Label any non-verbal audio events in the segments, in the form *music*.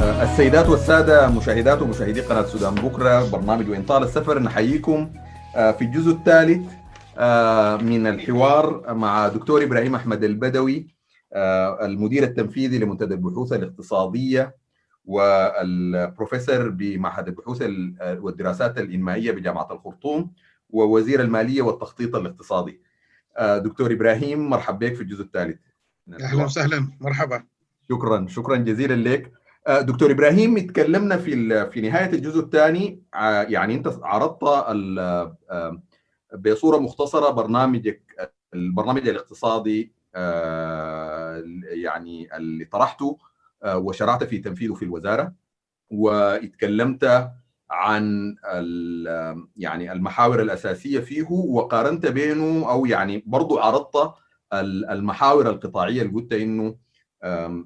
السيدات والسادة مشاهدات ومشاهدي قناة سودان بكرة برنامج وإن طال السفر نحييكم. في الجزء الثالث من الحوار مع دكتور إبراهيم أحمد البدوي المدير التنفيذي لمنتدى البحوث الاقتصادية والبروفيسور بمعهد البحوث والدراسات الإنمائية بجامعة الخرطوم ووزير المالية والتخطيط الاقتصادي. دكتور إبراهيم مرحبا بك في الجزء الثالث. أهلا وسهلا. مرحبا. شكرا شكرا جزيلا لك. دكتور إبراهيم تكلمنا في في نهاية الجزء الثاني يعني انت عرضت بصورة مختصرة برنامجك البرنامج الاقتصادي يعني اللي طرحته وشرعت في تنفيذه في الوزارة واتكلمت عن يعني المحاور الأساسية فيه وقارنت بينه أو يعني برضه عرضت المحاور القطاعية اللي قلت إنه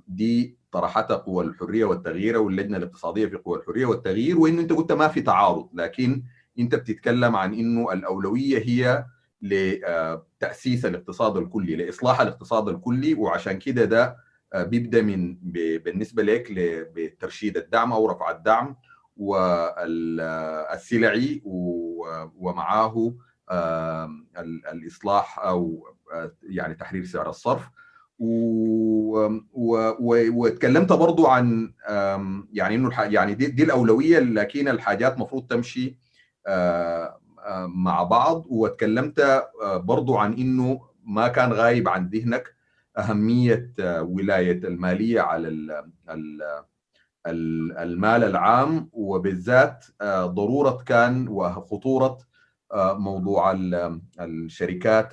دي طرحتها قوى الحرية والتغيير واللجنة الاقتصادية في قوى الحرية والتغيير وانه أنت قلت ما في تعارض لكن أنت بتتكلم عن إنه الأولوية هي لتاسيس الاقتصاد الكلي لإصلاح الاقتصاد الكلي وعشان كده ده بيبدأ من بالنسبة لك بترشيد الدعم أو رفع الدعم والسلعي ومعاه الإصلاح أو يعني تحرير سعر الصرف. واتكلمت برضو عن يعني إنه يعني دي, دي الأولوية لكن الحاجات المفروض تمشي مع بعض. واتكلمت برضو عن إنه ما كان غايب عن ذهنك أهمية ولاية المالية على المال العام. وبالذات ضرورة كان وخطورة موضوع الشركات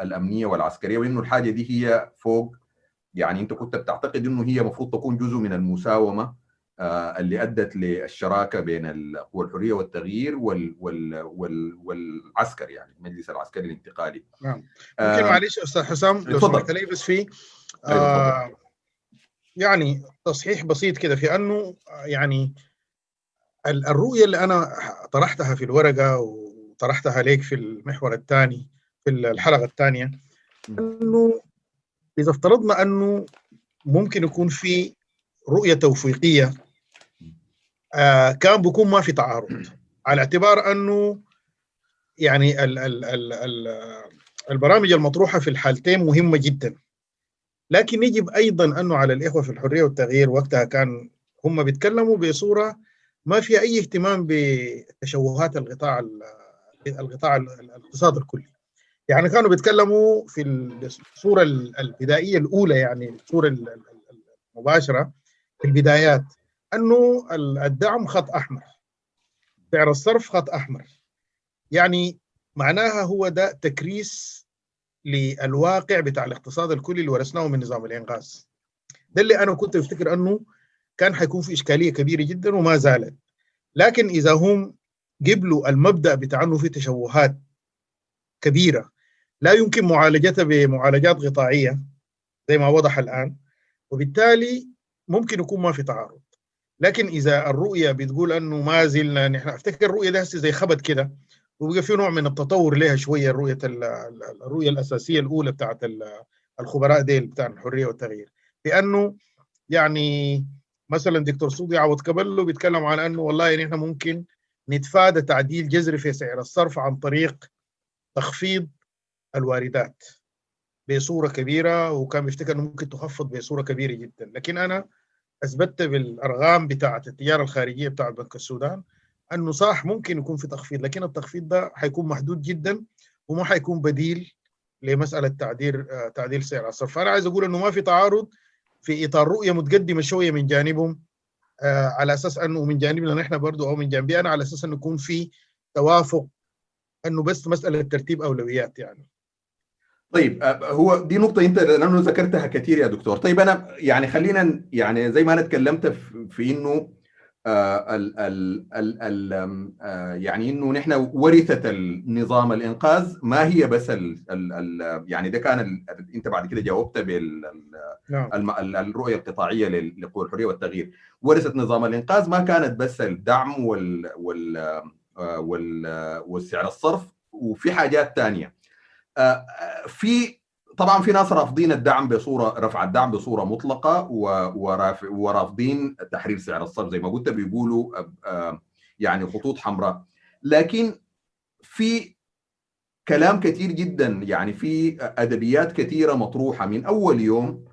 الأمنية والعسكرية وإنه الحاجة دي هي فوق. يعني أنت كنت بتعتقد إنه هي المفروض تكون جزء من المساومة اللي أدت للشراكة بين قوى الحرية والتغيير وال وال وال والعسكر يعني المجلس العسكري الانتقالي. نعم. ممكن معلش أستاذ حسام لو سمحت لي بس في آه يعني تصحيح بسيط كده في أنه يعني الرؤية اللي أنا طرحتها في الورقة وطرحتها عليك في المحور الثاني في الحلقة الثانية. إنه إذا افترضنا إنه ممكن يكون في رؤية توفيقية آه كان بيكون ما في تعارض. على اعتبار إنه يعني ال ال ال ال البرامج المطروحة في الحالتين مهمة جدا. لكن يجب أيضا إنه على الإخوة في الحرية والتغيير وقتها كان هم بيتكلموا بصورة ما فيها أي اهتمام بتشوهات القطاع القطاع الاقتصاد الكلي. يعني كانوا بيتكلموا في الصورة البدائية الأولى يعني الصورة المباشرة في البدايات أنه الدعم خط أحمر سعر الصرف خط أحمر. يعني معناها هو ده تكريس للواقع بتاع الاقتصاد الكلي اللي ورثناه من نظام الإنقاذ. ده اللي أنا كنت أفتكر أنه كان حيكون في إشكالية كبيرة جدا وما زالت. لكن إذا هم قبلوا المبدأ بتاع انه في تشوهات كبيرة. لا يمكن معالجتها بمعالجات قطاعيه زي ما وضح الآن وبالتالي ممكن يكون ما في تعارض. لكن إذا الرؤية بتقول أنه ما زلنا نحن أفتكر الرؤية ده زي خبط كده وبقى في نوع من التطور لها شوية الرؤية الرؤية الأساسية الأولى بتاعت الخبراء ديل بتاع الحرية والتغيير. بأنه يعني مثلا دكتور صودي عوض كبلو بيتكلم عن أنه والله نحن ممكن نتفادى تعديل جذري في سعر الصرف عن طريق تخفيض الواردات. بصورة كبيرة وكان بيفتكر إنه ممكن تخفض بصورة كبيرة جدا. لكن أنا أثبتت بالأرقام بتاعة التجارة الخارجية بتاعه بنك السودان إنه صح ممكن يكون في تخفيض لكن التخفيض ده حيكون محدود جدا وما حيكون بديل لمسألة تعديل تعديل سعر الصرف. فأنا عايز أقول إنه ما في تعارض في إطار رؤية متقدمة شوية من جانبهم. على أساس أنه من جانبنا نحن برضه أو من جانبي أنا على أساس أنه يكون في توافق أنه بس مسألة ترتيب أولويات يعني. طيب هو دي نقطة أنت لأنه ذكرتها كثير يا دكتور، طيب أنا يعني خلينا يعني زي ما أنا اتكلمت في إنه آه ال ال ال ال آه يعني إنه نحن ورثة النظام الإنقاذ ما هي بس ال ال ال يعني ده كان ال أنت بعد كده جاوبت بال نعم. الرؤية القطاعية لقوى الحرية والتغيير، ورثة نظام الإنقاذ ما كانت بس الدعم وال وال وال والسعر الصرف وفي حاجات ثانية. في طبعا في ناس رافضين الدعم بصوره رفع الدعم بصورة مطلقة ورافضين تحرير سعر الصرف زي ما قلت بيقولوا يعني خطوط حمراء. لكن في كلام كثير جدا يعني في أدبيات كثيره مطروحة من أول يوم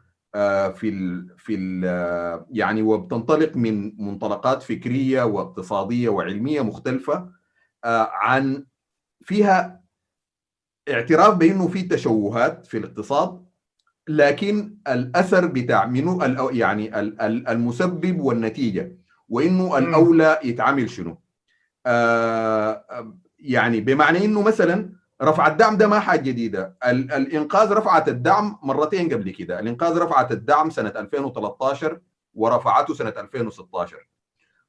في ال في ال يعني وبتنطلق من منطلقات فكرية واقتصادية وعلمية مختلفة عن فيها اعتراف بأنه في تشوهات في الاقتصاد لكن الأثر بتاع منو؟ يعني المسبب والنتيجة وإنه الأولى يتعمل شنو؟ يعني بمعنى إنه مثلا رفع الدعم ده ما حاجة جديدة. الإنقاذ رفعت الدعم مرتين قبل كده. الإنقاذ رفعت الدعم سنة 2013 ورفعته سنة 2016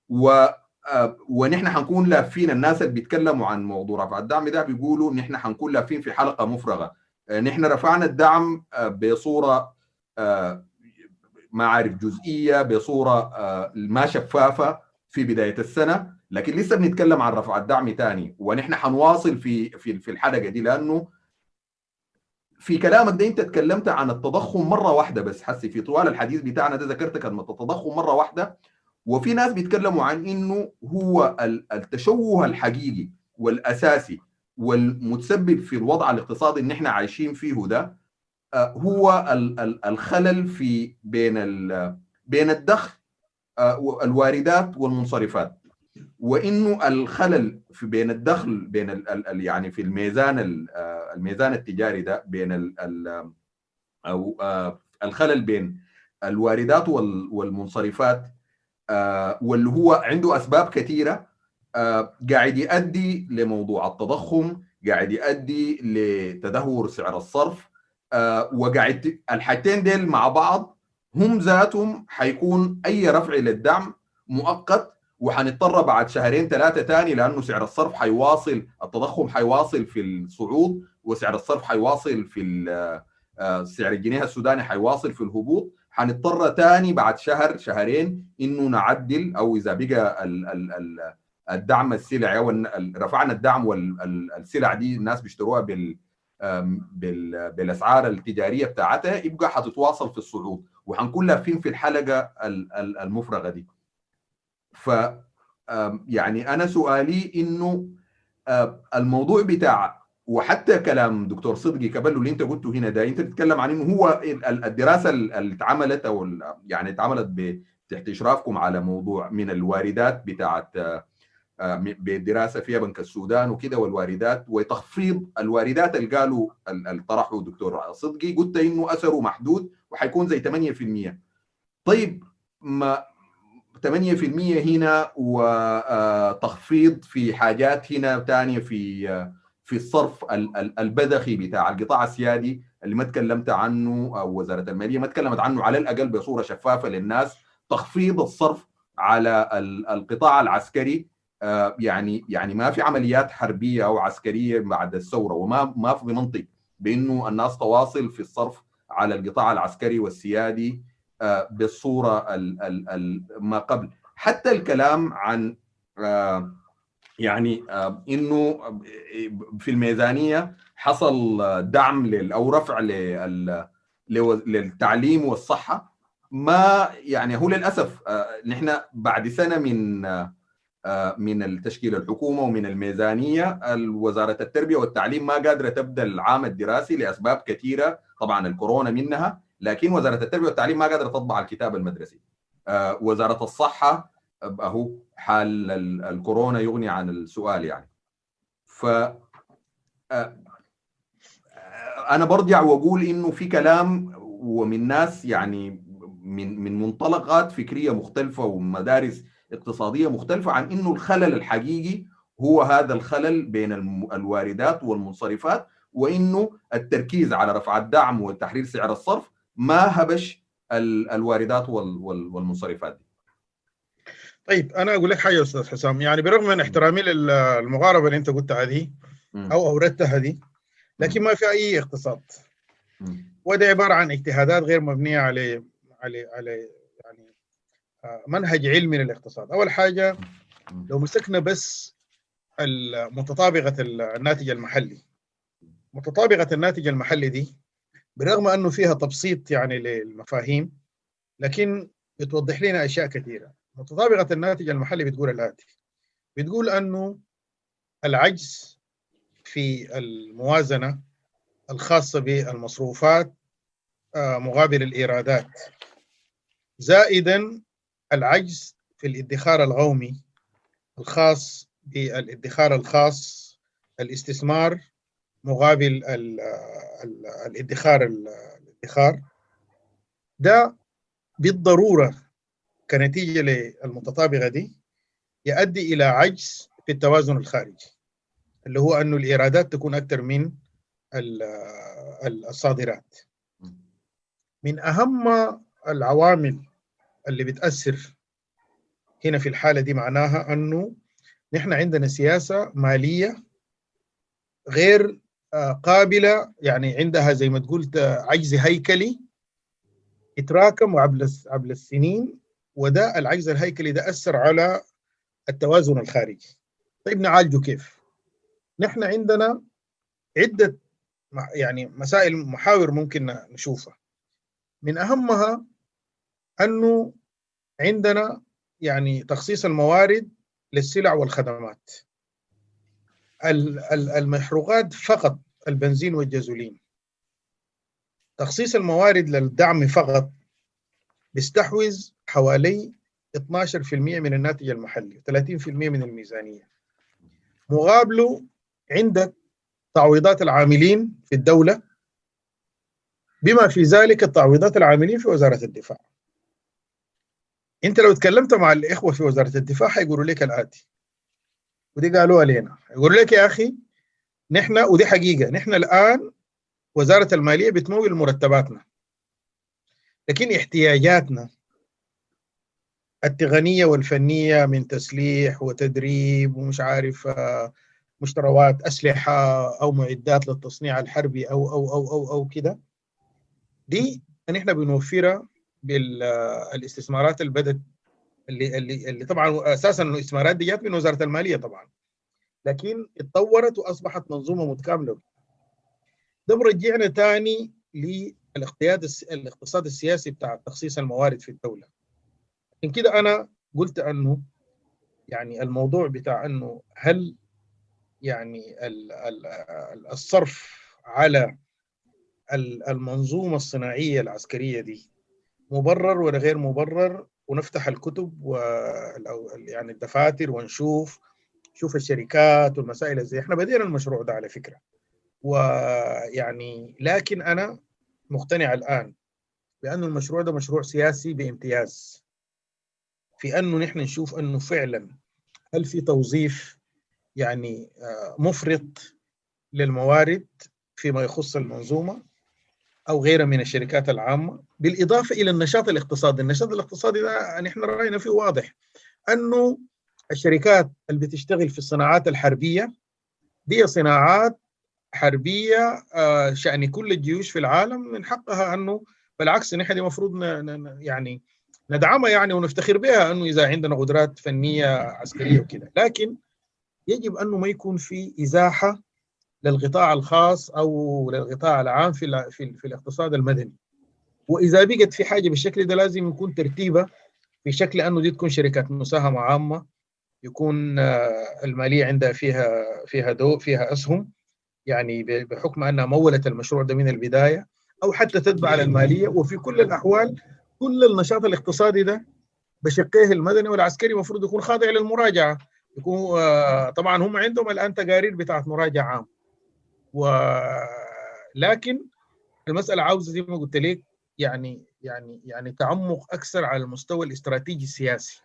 و ونحن حنكون لافين. الناس اللي بيتكلموا عن موضوع رفع الدعم ده بيقولوا نحن حنكون لافين في حلقة مفرغة. نحن رفعنا الدعم بصورة ما عارف جزئية بصورة ما شفافة في بداية السنة. لكن لسه بنتكلم عن رفع الدعم ثاني ونحن حنواصل في في في الحلقة دي لأنه في كلامك ده أنت تكلمت عن التضخم مرة واحدة بس. حسي في طوال الحديث بتاعنا ده ذكرت كلمة التضخم مرة واحدة. وفي ناس بيتكلموا عن إنه هو التشوه الحقيقي والأساسي والمتسبب في الوضع الاقتصادي اللي إحنا عايشين فيه ده هو الخلل في بين بين الدخل الواردات والمنصرفات. وإنه الخلل في بين الدخل بين يعني في الميزان الميزان التجاري ده بين أو الخلل بين الواردات والمنصرفات واللي هو عنده أسباب كثيرة قاعد يؤدي لموضوع التضخم قاعد يؤدي لتدهور سعر الصرف وقاعد الحاجتين ديل مع بعض هم ذاتهم حيكون أي رفع للدعم مؤقت وحنضطر بعد شهرين ثلاثة ثاني لأنه سعر الصرف حيواصل التضخم حيواصل في الصعود وسعر الصرف حيواصل في سعر الجنيه السوداني حيواصل في الهبوط. حنضطر ثاني بعد شهر شهرين إنه نعدل أو إذا بقى ال ال ال الدعم السلعي رفعنا الدعم والسلع دي الناس بيشتروها بال بالأسعار التجارية بتاعتها يبقى حتتواصل في الصعود. وحنكون لافين في الحلقة المفرغة دي. ف يعني أنا سؤالي إنه الموضوع بتاع وحتى كلام دكتور صدقي قبل اللي انت قلته هنا ده انت بتتكلم عن إنه هو الدراسة اللي اتعملت أو يعني اتعملت تحت إشرافكم على موضوع من الواردات بتاعت بدراسه فيها بنك السودان وكده والواردات وتخفيض الواردات اللي قالوا اللي طرحه الدكتور صدقي قلت إنه أثره محدود وحيكون زي 8% طيب ما 8% هنا وتخفيض في حاجات هنا ثانية في في الصرف البذخي بتاع القطاع السيادي اللي ما تكلمت عنه أو وزارة المالية ما تكلمت عنه على الأقل بصورة شفافة للناس تخفيض الصرف على القطاع العسكري. يعني يعني ما في عمليات حربية أو عسكرية بعد الثورة وما ما في منطق بأنه الناس تواصل في الصرف على القطاع العسكري والسيادي بالصورة ما قبل. حتى الكلام عن يعني إنه في الميزانية حصل دعم أو رفع للتعليم والصحة. ما يعني هو للأسف نحن بعد سنة من من التشكيل الحكومة ومن الميزانية وزارة التربية والتعليم ما قادرة تبدأ العام الدراسي لأسباب كثيرة طبعا الكورونا منها لكن وزارة التربية والتعليم ما قادرة تطبع الكتاب المدرسي. وزارة الصحة أهو حال الكورونا يغني عن السؤال يعني ف أنا برجع وأقول إنه في كلام ومن ناس يعني من من منطلقات فكرية مختلفة ومدارس اقتصادية مختلفة عن إنه الخلل الحقيقي هو هذا الخلل بين الواردات والمنصرفات وإنه التركيز على رفع الدعم وتحرير سعر الصرف ما هبش الواردات والمنصرفات دي. طيب أنا أقول لك حاجة أستاذ حسام. يعني برغم من احترامي للمغاربه اللي أنت قلتها دي أو أوردتها دي لكن ما في أي اقتصاد. وده عبارة عن اجتهادات غير مبنية على على على يعني منهج علمي للاقتصاد. أول حاجة لو مسكنا بس متطابقه الناتج المحلي. متطابقة الناتج المحلي دي برغم أنه فيها تبسيط يعني للمفاهيم لكن بتوضح لنا أشياء كثيرة. متطابقة الناتج المحلي بتقول الآتي. بتقول أنه العجز في الموازنة الخاصة بالمصروفات آه، مقابل الإيرادات. زائدا العجز في الادخار الغومي الخاص بالادخار الخاص الاستثمار مقابل الادخار الادخار. ده بالضرورة كنتيجة للمتطابقة دي يؤدي إلى عجز في التوازن الخارجي اللي هو انه الإيرادات تكون أكثر من الصادرات. من أهم العوامل اللي بتأثر هنا في الحالة دي معناها أنه نحن عندنا سياسة مالية غير آه، قابلة يعني عندها زي ما تقول عجز هيكلي اتراكم عبر عبر السنين وده العجز الهيكلي ده أثر على التوازن الخارجي. طيب نعالجه كيف؟ نحن عندنا عدة يعني مسائل محاور ممكن نشوفها. من أهمها أنه عندنا يعني تخصيص الموارد للسلع والخدمات. المحروقات فقط البنزين والجازولين تخصيص الموارد للدعم فقط بيستحوذ حوالي 12% من الناتج المحلي 30% من الميزانية. مقابله عندك تعويضات العاملين في الدولة بما في ذلك التعويضات العاملين في وزارة الدفاع. انت لو تكلمت مع الإخوة في وزارة الدفاع حيقولوا لك الآتي. ودي قالوها لنا يقولوا لك يا أخي نحن ودي حقيقة نحن الآن وزارة المالية بتمول مرتباتنا. لكن احتياجاتنا التقنية والفنية من تسليح وتدريب ومش عارف آه، مشتروات أسلحة أو معدات للتصنيع الحربي أو أو أو أو أو كده دي نحن بنوفرها بالاستثمارات اللي بدت اللي اللي اللي طبعا أساسا الاستثمارات دي جات من وزارة المالية طبعا لكن اتطورت وأصبحت منظومة متكاملة. ده برجعنا ثاني للاقتصاد الاقتصاد السياسي بتاع تخصيص الموارد في الدولة. عشان كده أنا قلت أنه يعني الموضوع بتاع أنه هل يعني الصرف على المنظومة الصناعية العسكرية دي مبرر ولا غير مبرر؟ ونفتح الكتب و يعني الدفاتر ونشوف شوف الشركات والمسائل زي إحنا بدينا المشروع ده على فكرة. ويعني لكن أنا مقتنع الآن بانه المشروع ده مشروع سياسي بامتياز في أنه نحن نشوف أنه فعلا هل في توظيف يعني آه، مفرط للموارد فيما يخص المنظومة أو غيرها من الشركات العامة بالإضافة إلى النشاط الاقتصادي، النشاط الاقتصادي ده نحن رأينا فيه واضح أنه الشركات اللي بتشتغل في الصناعات الحربية دي صناعات حربية آه، شأن كل الجيوش في العالم من حقها أنه بالعكس نحن المفروض يعني ندعمها يعني ونفتخر بها أنه إذا عندنا قدرات فنية عسكرية وكذا، لكن يجب أنه ما يكون في إزاحة للقطاع الخاص أو للقطاع العام في في, في الاقتصاد المدني. وإذا بقت في حاجة بالشكل ده لازم يكون ترتيبها في شكل أنه دي تكون شركات مساهمة عامة يكون آه، المالية عندها فيها فيها دو فيها أسهم. يعني بحكم أنها مولت المشروع ده من البداية أو حتى تتبع المالية. وفي كل الأحوال كل النشاط الاقتصادي ده بشقيه المدني والعسكري المفروض يكون خاضع للمراجعة. يكون آه، طبعا هم عندهم الآن تقارير بتاعت مراجعة عام. ولكن المسألة عاوزة زي ما قلت لك يعني يعني يعني تعمق أكثر على المستوى الاستراتيجي السياسي.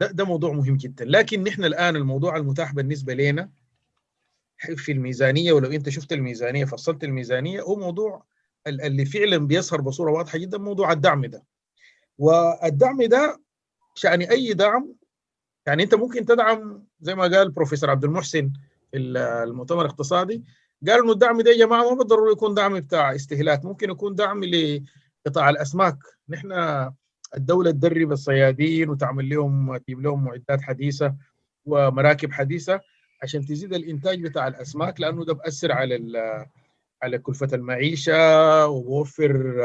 ده ده موضوع مهم جدا. لكن نحن الآن الموضوع المتاح بالنسبة لنا في الميزانية ولو أنت شفت الميزانية فصلت الميزانية هو موضوع اللي فعلا بيظهر بصورة واضحة جدا موضوع الدعم ده. والدعم ده شان أي دعم يعني أنت ممكن تدعم زي ما قال بروفيسور عبد المحسن المؤتمر الاقتصادي قالوا إنه الدعم ده يا جماعة ما بالضروره يكون دعم بتاع استهلاك ممكن يكون دعم لقطاع الأسماك. نحن الدولة تدرب الصيادين وتعمل لهم تجيب لهم معدات حديثة ومراكب حديثة. عشان تزيد الإنتاج بتاع الأسماك لأنه ده بأثر على على كلفة المعيشة وبوفر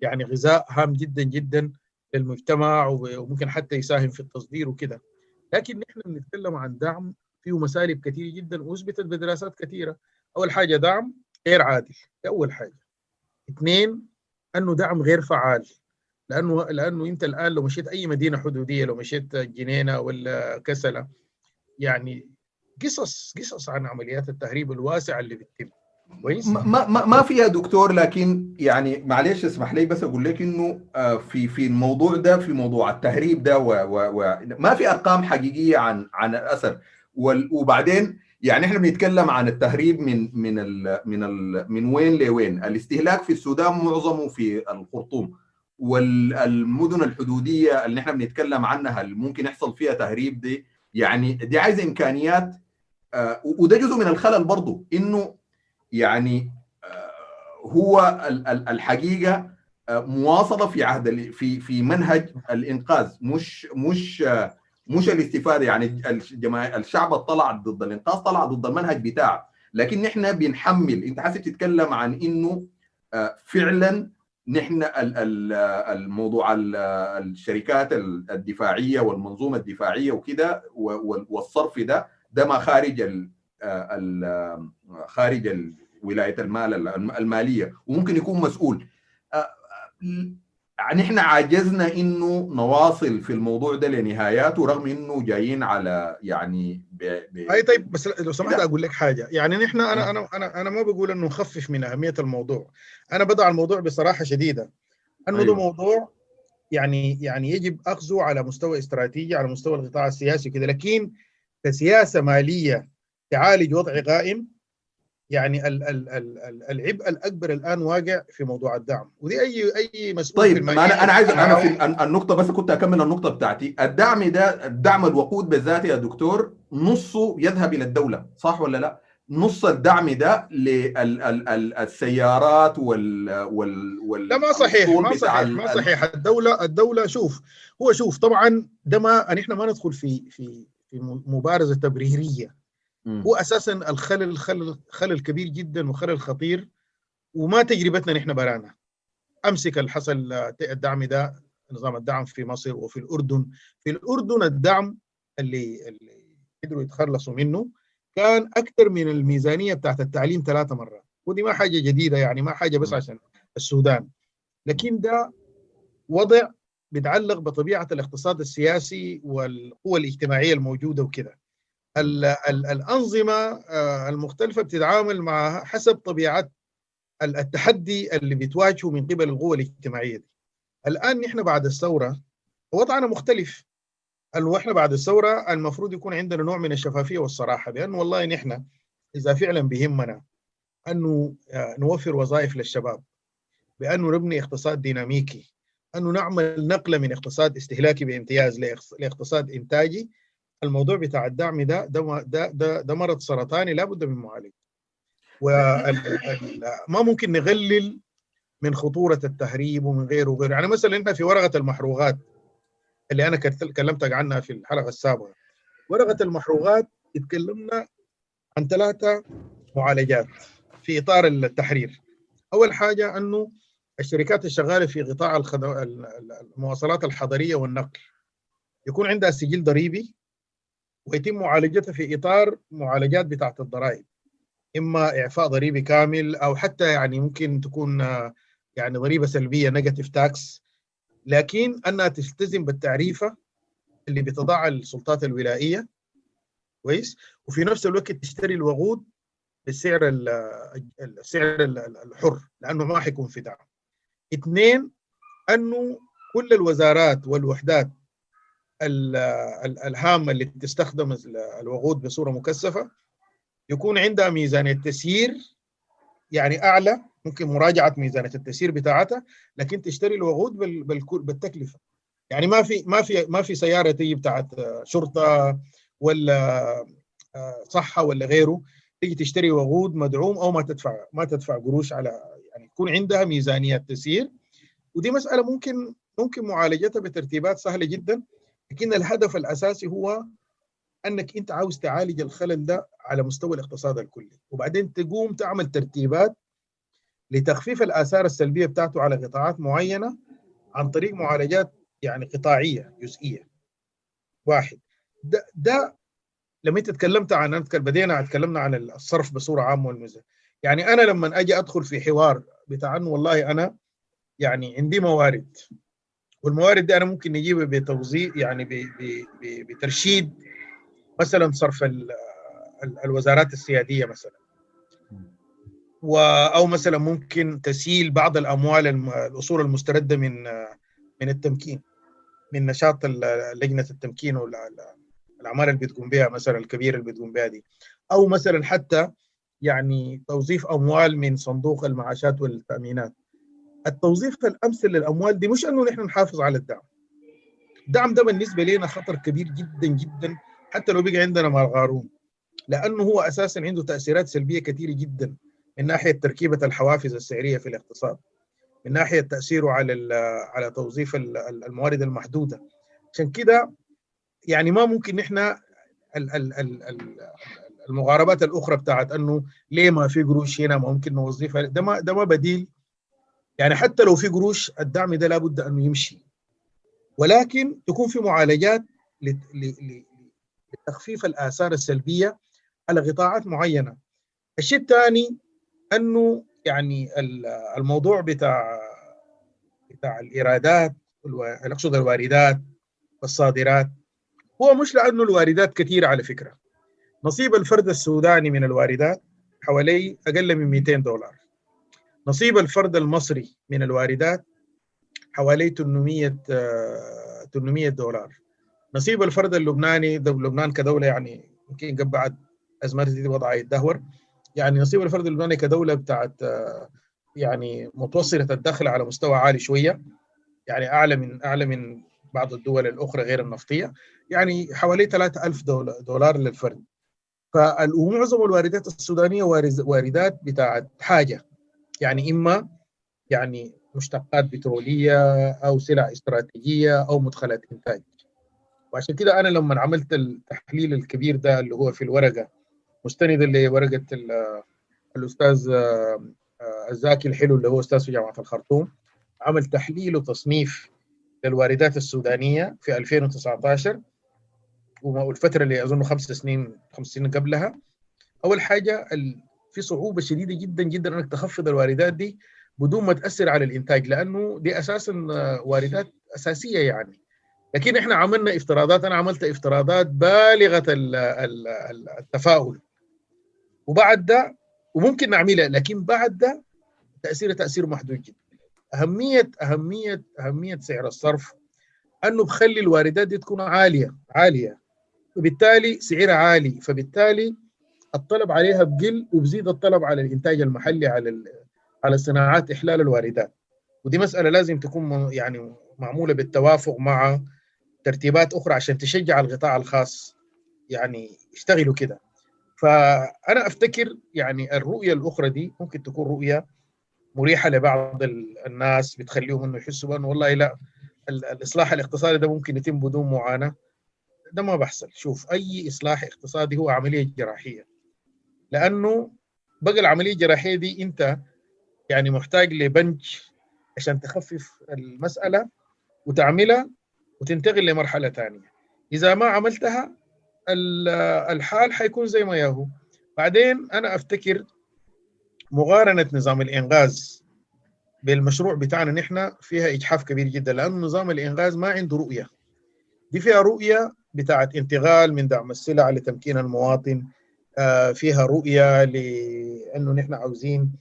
يعني غذاء هام جدا جدا للمجتمع وممكن حتى يساهم في التصدير وكده. لكن نحن بنتكلم عن دعم فيه مسالب كثيرة جدا وأثبتت بدراسات كثيرة. أول حاجة دعم غير عادل أول حاجة. اثنين أنه دعم غير فعال. لأنه لأنه أنت الآن لو مشيت أي مدينة حدودية لو مشيت جنينة ولا كسلة يعني قصص قصص عن عمليات التهريب الواسعه اللي بتتم. كويس؟ ما ما ما فيها دكتور لكن يعني معلش اسمح لي بس أقول لك إنه في في الموضوع ده في موضوع التهريب ده و و ما في أرقام حقيقية عن عن الأثر. وبعدين يعني إحنا بنتكلم عن التهريب من من ال من ال من وين لوين. الاستهلاك في السودان معظمه في الخرطوم. والمدن الحدودية اللي إحنا بنتكلم عنها اللي ممكن يحصل فيها تهريب دي يعني دي عايزة إمكانيات وده جزء من الخلل برضه إنه يعني هو الحقيقة مواصلة في عهد في في منهج الإنقاذ مش مش مش الاستفادة. يعني الشعب طلع ضد الإنقاذ طلع ضد المنهج بتاعه. لكن نحن بنحمل. أنت حاسس تتكلم عن إنه فعلا نحن الموضوع الشركات الدفاعية والمنظومة الدفاعية وكده والصرف ده ده ما خارج ال خارج ولاية المال المالية وممكن يكون مسؤول. يعني إحنا عاجزنا إنه نواصل في الموضوع ده لنهاياته رغم إنه جايين على يعني ب... ب... أي طيب بس لو سمحت أقول لك حاجة. يعني نحن أنا أنا أنا أنا ما بقول إنه نخفف من أهمية الموضوع. أنا بضع الموضوع بصراحة شديدة. إنه أيوه. ده موضوع يعني يعني يجب أخذه على مستوى استراتيجي على مستوى القطاع السياسي وكذا لكن كسياسة مالية تعالج وضع قائم يعني ال ال ال العبء الأكبر الآن واقع في موضوع الدعم. ودي اي أي مسؤول طيب أنا أنا عايز أنا في النقطة بس كنت أكمل النقطة بتاعتي. الدعم ده الدعم الوقود بالذات يا دكتور نصه يذهب إلى الدولة صح ولا لا؟ نص الدعم ده للسيارات وال وال, وال لا ما صحيح ما صحيح ما صحيح. الدولة الدولة شوف هو شوف طبعا ده ما نحن ما ندخل في في في مبارزة تبريرية. هو أساسا الخلل خلل خلل كبير جدا وخلل خطير وما تجربتنا نحن برانا. أمسك اللي حصل الدعم ده نظام الدعم في مصر وفي الأردن. في الأردن الدعم اللي اللي قدروا يتخلصوا منه كان أكثر من الميزانية بتاعت التعليم ثلاثة مرات. ودي ما حاجة جديدة يعني ما حاجة بس عشان السودان. لكن ده وضع بيتعلق بطبيعة الاقتصاد السياسي والقوى الاجتماعية الموجودة وكده. الأنظمة المختلفة بتتعامل مع حسب طبيعة التحدي اللي بتواجهه من قبل القوى الاجتماعية دي. الآن نحن بعد الثورة وضعنا مختلف. إحنا بعد الثورة المفروض يكون عندنا نوع من الشفافية والصراحة بأنه والله نحن إذا فعلا بهمنا أنه نوفر وظائف للشباب بأنه نبني اقتصاد ديناميكي أنه نعمل نقلة من اقتصاد استهلاكي بامتياز لاقتصاد إنتاجي. الموضوع بتاع الدعم ده ده ده ده, ده مرض سرطاني لابد من معالجة. وما ممكن نغلل من خطورة التهريب ومن غيره وغيره. يعني مثلا إحنا في ورقة المحروقات اللي أنا كلمتك عنها في الحلقة السابقة. ورقة المحروقات اتكلمنا عن ثلاثة معالجات في إطار التحرير. أول حاجة أنه الشركات الشغالة في قطاع المواصلات الحضرية والنقل. يكون عندها سجل ضريبي ويتم معالجتها في إطار معالجات بتاعة الضرائب. إما إعفاء ضريبي كامل أو حتى يعني ممكن تكون يعني ضريبة سلبية negative tax لكن أنها تلتزم بالتعريفة اللي بتضعها السلطات الولائية. كويس؟ وفي نفس الوقت تشتري الوقود بالسعر السعر الحر لأنه ما حيكون في دعم. اثنين أنه كل الوزارات والوحدات الهامة اللي تستخدم الوقود بصورة مكثفة يكون عندها ميزانيه تسيير يعني أعلى ممكن مراجعة ميزانيه التسيير بتاعتها لكن تشتري الوقود بالتكلفة. يعني ما في ما في ما في سيارة تيجي بتاعت شرطة ولا صحة ولا غيره تيجي تشتري وقود مدعوم أو ما تدفع ما تدفع قروش على يعني يكون عندها ميزانيه تسيير ودي مسألة ممكن ممكن معالجتها بترتيبات سهلة جدا لكن الهدف الأساسي هو أنك أنت عاوز تعالج الخلل ده على مستوى الاقتصاد الكلي. وبعدين تقوم تعمل ترتيبات لتخفيف الآثار السلبية بتاعته على قطاعات معينة عن طريق معالجات يعني قطاعية جزئية. واحد. ده, ده لما أنت تكلمت عن بدينا تكلمنا عن الصرف بصورة عامة والمزه يعني أنا لما أجي أدخل في حوار بتاع انه والله أنا يعني عندي موارد. والموارد دي أنا ممكن نجيبها بتوزيع يعني بترشيد مثلا صرف الوزارات السيادية مثلا. و أو مثلا ممكن تسييل بعض الأموال الأصول المستردة من من التمكين من نشاط لجنة التمكين والاعمال اللي بتقوم بها مثلا الكبيره اللي بتقوم بها دي. أو مثلا حتى يعني توظيف أموال من صندوق المعاشات والتأمينات. التوظيف الأمثل للأموال دي مش إنه نحن نحافظ على الدعم. الدعم ده بالنسبة لنا خطر كبير جدا جدا حتى لو بقى عندنا مال غارون لأنه هو أساسا عنده تأثيرات سلبية كثيره جدا من ناحية تركيبة الحوافز السعرية في الاقتصاد من ناحية تأثيره على على توظيف الموارد المحدودة. عشان كده يعني ما ممكن نحن المغاربات الأخرى بتاعت أنه ليه ما في قروش هنا ما ممكن نوظفها ده ما ده ما بديل. يعني حتى لو في قروش الدعم ده لابد أنه يمشي. ولكن تكون في معالجات لتخفيف الآثار السلبية على قطاعات معينة. الشيء الثاني أنه يعني الموضوع بتاع بتاع الإيرادات اقصد الواردات والصادرات هو مش لأنه الواردات كثيره على فكرة. نصيب الفرد السوداني من الواردات حوالي أقل من 200 دولار. نصيب الفرد المصري من الواردات حوالي 800 800 دولار. نصيب الفرد اللبناني لبنان كدولة يعني يمكن بعد ازمات دي وضعها يتدهور. يعني نصيب الفرد اللبناني كدولة بتاعت يعني متوسطة الدخل على مستوى عالي شوية. يعني أعلى من أعلى من بعض الدول الأخرى غير النفطية. يعني حوالي 3000 دولار للفرد. فمعظم الواردات السودانية واردات بتاعت حاجة. يعني إما يعني مشتقات بترولية أو سلع استراتيجية أو مدخلات إنتاج. وعشان كده أنا لما عملت التحليل الكبير ده اللي هو في الورقة مستند لورقه الأستاذ الزاكي الحلو اللي هو أستاذ في جامعة الخرطوم عمل تحليل وتصنيف للواردات السودانية في 2019 والفترة اللي أظن خمس سنين خمس سنين قبلها أول حاجة في صعوبة شديدة جدا جدا إنك تخفض الواردات دي بدون ما تأثر على الإنتاج لأنه دي أساسا واردات أساسية يعني. لكن إحنا عملنا افتراضات أنا عملت افتراضات بالغة التفاؤل. وبعد ده وممكن نعملها لكن بعد ده تاثيرها تأثير محدود جدا. أهمية أهمية أهمية سعر الصرف أنه بخلي الواردات دي تكون عالية عالية. وبالتالي سعرها عالي. فبالتالي الطلب عليها بقل وبزيد الطلب على الإنتاج المحلي على على صناعات إحلال الواردات. ودي مسألة لازم تكون يعني معمولة بالتوافق مع ترتيبات أخرى عشان تشجع القطاع الخاص يعني يشتغلوا كده. فأنا أفتكر يعني الرؤية الأخرى دي ممكن تكون رؤية مريحة لبعض الناس بتخليهم إنه يحسوا بأنه والله لا الإصلاح الاقتصادي ده ممكن يتم بدون معاناة. ده ما بحصل. شوف أي إصلاح اقتصادي هو عملية جراحية. لأنه بقى العملية الجراحية دي أنت يعني محتاج لبنج عشان تخفف المسألة وتعملها وتنتقل لمرحلة ثانية إذا ما عملتها الحال حيكون زي ما ياهو بعدين أنا أفتكر مقارنة نظام الإنغاز بالمشروع بتاعنا نحن فيها إجحاف كبير جدا لأنه نظام الإنغاز ما عنده رؤية. دي فيها رؤية بتاعت انتقال من دعم السلع لتمكين المواطن فيها رؤية لأنه نحن عاوزين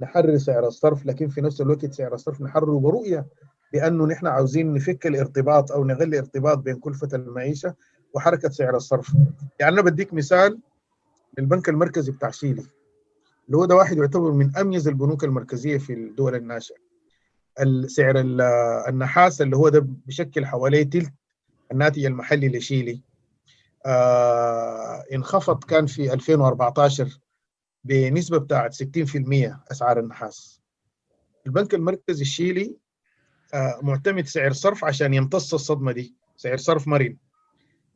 نحرر سعر الصرف لكن في نفس الوقت سعر الصرف نحرره برؤية بأنه نحن عاوزين نفك الارتباط أو نغلي الارتباط بين كلفة المعيشة وحركة سعر الصرف. يعني أنا بديك مثال البنك المركزي بتاع شيلي. اللي هو ده واحد يعتبر من أميز البنوك المركزية في الدول الناشئة. السعر النحاس اللي هو ده بشكل حوالي تلت الناتج المحلي لشيلي. آه انخفض كان في 2014 بنسبة بتاعت 60% أسعار النحاس. البنك المركزي الشيلي آه معتمد سعر صرف عشان يمتص الصدمة دي سعر صرف مرن.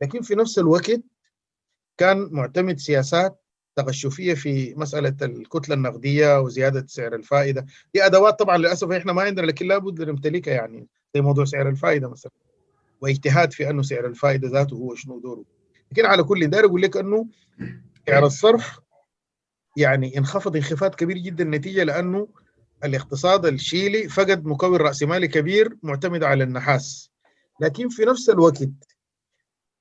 لكن في نفس الوقت كان معتمد سياسات تغشفية في مسألة الكتلة النقدية وزيادة سعر الفائدة. دي أدوات طبعا للأسف إحنا ما عندنا لكن لابد نمتلكها يعني زي موضوع سعر الفائدة مثلا. واجتهاد في أنه سعر الفائدة ذاته هو شنو دوره. لكن على كل داير أقول لك أنه سعر الصرف يعني انخفض انخفاض كبير جدا نتيجة لأنه الاقتصاد الشيلي فقد مكون راسمالي كبير معتمد على النحاس. لكن في نفس الوقت ال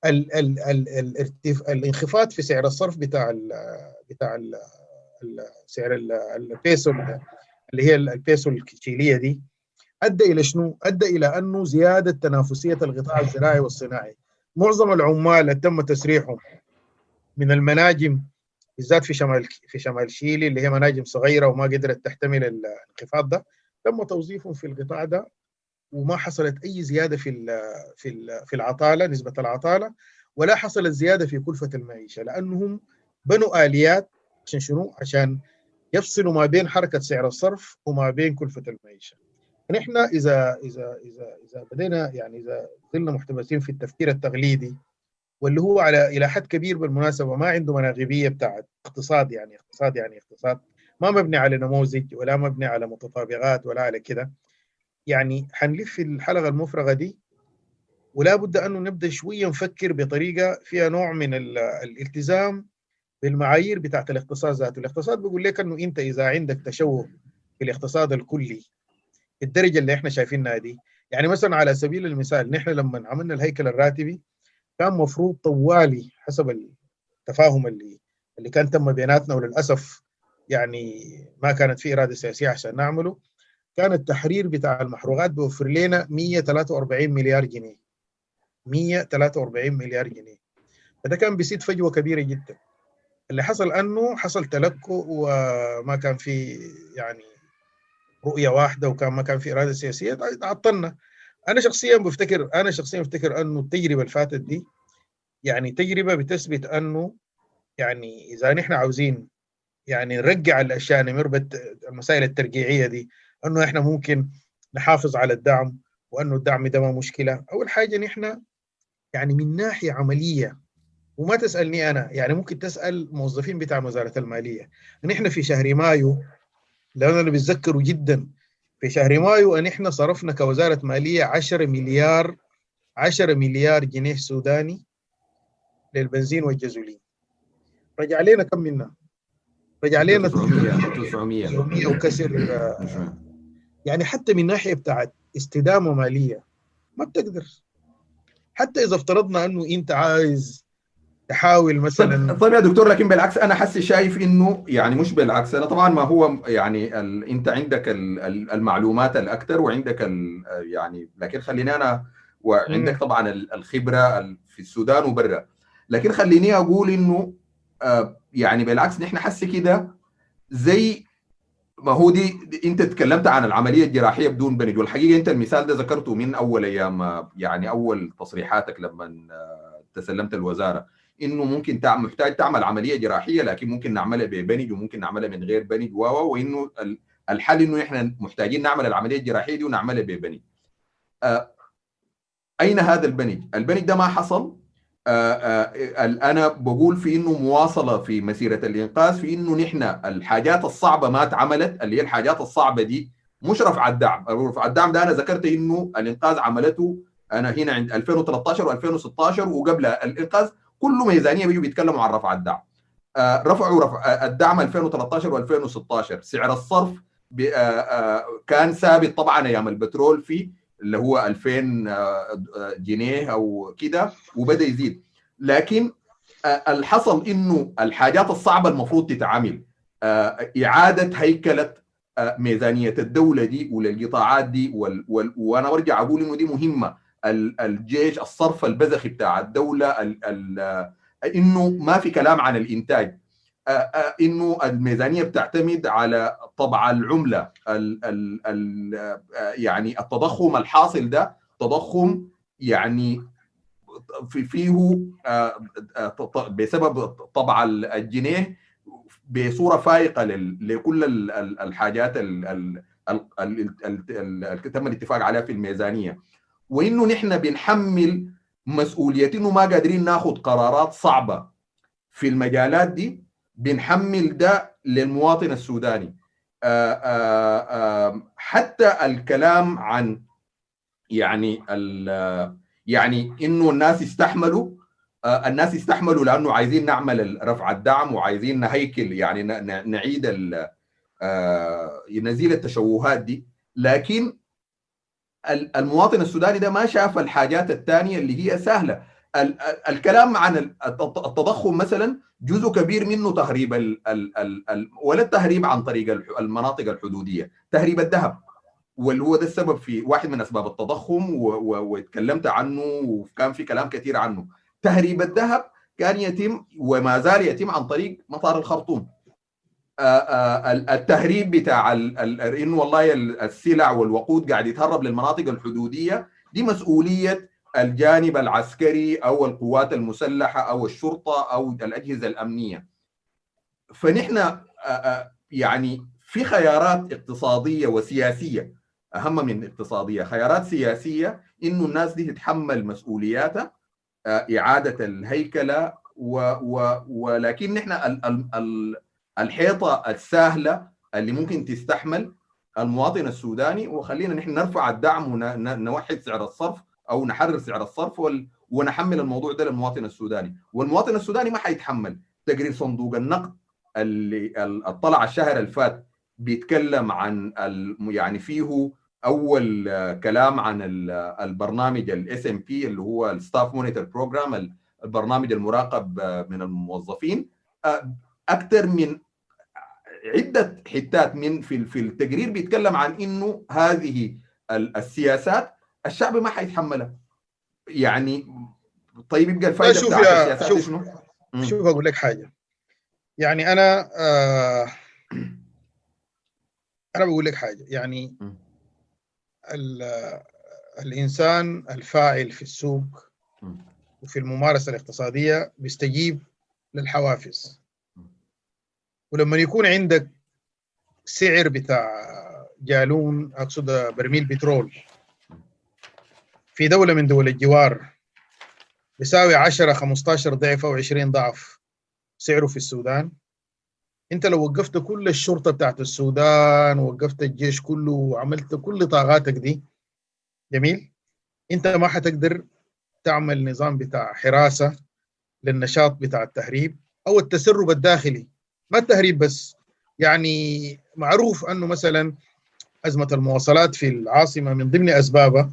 ال ال ال الانخفاض في سعر الصرف بتاع ال بتاع ال سعر البيسو اللي هي البيسو الشيلية دي أدى إلى شنو؟ أدى إلى أنه زيادة تنافسية القطاع الزراعي والصناعي معظم العمال اللي تم تسريحهم من المناجم بالذات في شمال في شمال شيلي اللي هي مناجم صغيرة وما قدرت تحتمل الانخفاض ده تم توظيفهم في القطاع ده وما حصلت أي زيادة في ال في ال في العطالة نسبة العطالة ولا حصلت زيادة في كلفة المعيشة لأنهم بنوا آليات عشان شنو؟ عشان يفصلوا ما بين حركة سعر الصرف وما بين كلفة المعيشة. نحن إذا إذا إذا إذا بدينا يعني إذا ظلنا محتبسين في التفكير التقليدي واللي هو على إلى حد كبير بالمناسبة ما عنده مناغبية بتاعت اقتصاد يعني اقتصاد يعني اقتصاد ما مبني على نموذج ولا مبني على متطابقات ولا على كده يعني حنلف الحلقة المفرغة دي ولا بد انه نبدأ شوية نفكر بطريقة فيها نوع من الالتزام بالمعايير بتاعت الاقتصاد ذاته، الاقتصاد بيقول لك إنه أنت إذا عندك تشوه في الاقتصاد الكلي الدرجة اللي إحنا شايفينها دي، يعني مثلا على سبيل المثال نحن لما عملنا الهيكل الراتبي كان مفروض طوالي حسب التفاهم اللي اللي كان تم بيناتنا وللأسف يعني ما كانت في إرادة سياسية عشان نعمله كان التحرير بتاع المحروقات بيوفر لنا 143 مليار جنيه. 143 مليار جنيه. فده كان بيسيد فجوة كبيرة جدا. اللي حصل أنه حصل تلكؤ وما كان في يعني رؤية واحدة وكان ما كان في إرادة سياسية تعطلنا أنا شخصيا بفتكر أنا شخصيا بفتكر أنه التجربة اللي فاتت دي يعني تجربة بتثبت أنه يعني إذا نحن عاوزين يعني نرجع الأشياء نمر المسائل الترقيعيه دي أنه إحنا ممكن نحافظ على الدعم وأنه الدعم ده ما مشكلة. أول حاجة نحن يعني من ناحية عملية وما تسألني أنا يعني ممكن تسأل موظفين بتاع وزاره المالية. نحن في شهر مايو لو أنا بتذكروا جدا. في شهر مايو أن إحنا صرفنا كوزارة مالية 10 مليار 10 مليار جنيه سوداني للبنزين والجازولين. رجع لنا كم منها؟ رجع لنا 900 900 900 وكسر يعني حتى من ناحية بتاعت استدامة مالية ما بتقدر. حتى إذا افترضنا أنه أنت عايز تحاول مثلا طيب يا دكتور لكن بالعكس أنا حسي شايف إنه يعني مش بالعكس. أنا طبعا ما هو يعني ال... أنت عندك ال... المعلومات الأكثر وعندك ال... يعني لكن خليني أنا وعندك طبعا الخبرة في السودان وبرا. لكن خليني أقول إنه يعني بالعكس نحن حسي كده زي ما هو دي, أنت تكلمت عن العملية الجراحية بدون بنج والحقيقة أنت المثال ده ذكرته من أول أيام يعني أول تصريحاتك لما تسلمت الوزارة. إنه ممكن تعمل محتاج تعمل عملية جراحية لكن ممكن نعملها ببنج وممكن نعملها من غير بنج و وانه الحل إنه إحنا محتاجين نعمل العملية الجراحية دي ونعملها ببنج. آه أين هذا البنج؟ البنج ده ما حصل آه آه أنا بقول في إنه مواصلة في مسيرة الإنقاذ في إنه نحن الحاجات الصعبة ما اتعملت اللي هي الحاجات الصعبة دي مش رفع الدعم، رفع الدعم ده أنا ذكرت إنه الإنقاذ عملته أنا هنا عند 2013 و2016 وقبلها الإنقاذ كله ميزانية بيجوا بيتكلموا عن رفع الدعم. آه رفعوا رفع الدعم 2013 و2016 سعر الصرف كان ثابت طبعا أيام البترول في اللي هو 2000 جنيه أو كده وبدأ يزيد. لكن الحصل إنه الحاجات الصعبة المفروض تتعمل. إعادة هيكلة ميزانية الدولة دي وللقطاعات دي وال وال وأنا برجع أقول إنه دي مهمة. الجيش الصرف البذخي بتاع الدولة ال ال انه ما في كلام عن الانتاج انه الميزانيه بتعتمد على طبع العمله ال ال ال يعني التضخم الحاصل ده تضخم يعني في فيه بسبب طبع الجنيه بصوره فائقه لكل الحاجات اللي تم الاتفاق عليها في الميزانيه وإنه نحن بنحمل مسؤوليه انه ما قادرين ناخذ قرارات صعبة. في المجالات دي بنحمل ده للمواطن السوداني. آآ آآ حتى الكلام عن يعني يعني إنه الناس يستحملوا الناس يستحملوا لأنه عايزين نعمل رفع الدعم وعايزين نهيكل يعني نعيد نزيل التشوهات دي. لكن المواطن السوداني ده ما شاف الحاجات الثانية اللي هي سهلة. الكلام عن التضخم مثلا جزء كبير منه تهريب ال ال ال ولا التهريب عن طريق المناطق الحدودية. تهريب الذهب. واللي هو ده السبب في واحد من أسباب التضخم واتكلمت عنه وكان في كلام كثير عنه. تهريب الذهب كان يتم وما زال يتم عن طريق مطار الخرطوم. التهريب بتاع انه والله السلع والوقود قاعد يتهرب للمناطق الحدودية دي مسؤولية الجانب العسكري أو القوات المسلحة أو الشرطة أو الأجهزة الأمنية. فنحن يعني في خيارات اقتصادية وسياسية أهم من اقتصادية خيارات سياسية إنه الناس دي تتحمل مسؤولياتها إعادة الهيكلة و و ولكن نحن الحيطة السهلة اللي ممكن تستحمل المواطن السوداني وخلينا نحن نرفع الدعم ونوحد سعر الصرف أو نحرر سعر الصرف ونحمل الموضوع ده للمواطن السوداني. والمواطن السوداني ما حيتحمل. تقرير صندوق النقد اللي اطلع الشهر اللي فات بيتكلم عن يعني فيه أول كلام عن البرنامج ال SMP اللي هو ال staff monitored program البرنامج المراقب من الموظفين. أكثر من عدة حتات من في في التقرير بيتكلم عن إنه هذه السياسات الشعب ما حيتحملها. يعني طيب يبقى الفائده شوف يا شوف شنو؟ شوف أقول لك حاجة. يعني أنا آه أنا بقول لك حاجة. يعني الإنسان الفاعل في السوق وفي الممارسة الاقتصادية بيستجيب للحوافز. ولما يكون عندك سعر بتاع جالون أقصد برميل بترول في دولة من دول الجوار بيساوي 10 15 ضعف أو 20 ضعف سعره في السودان. أنت لو وقفت كل الشرطة بتاعت السودان ووقفت الجيش كله وعملت كل طاقاتك دي جميل. أنت ما حتقدر تعمل نظام بتاع حراسة للنشاط بتاع التهريب أو التسرب الداخلي. ما التهريب بس؟ يعني معروف أنه مثلا أزمة المواصلات في العاصمة من ضمن أسبابها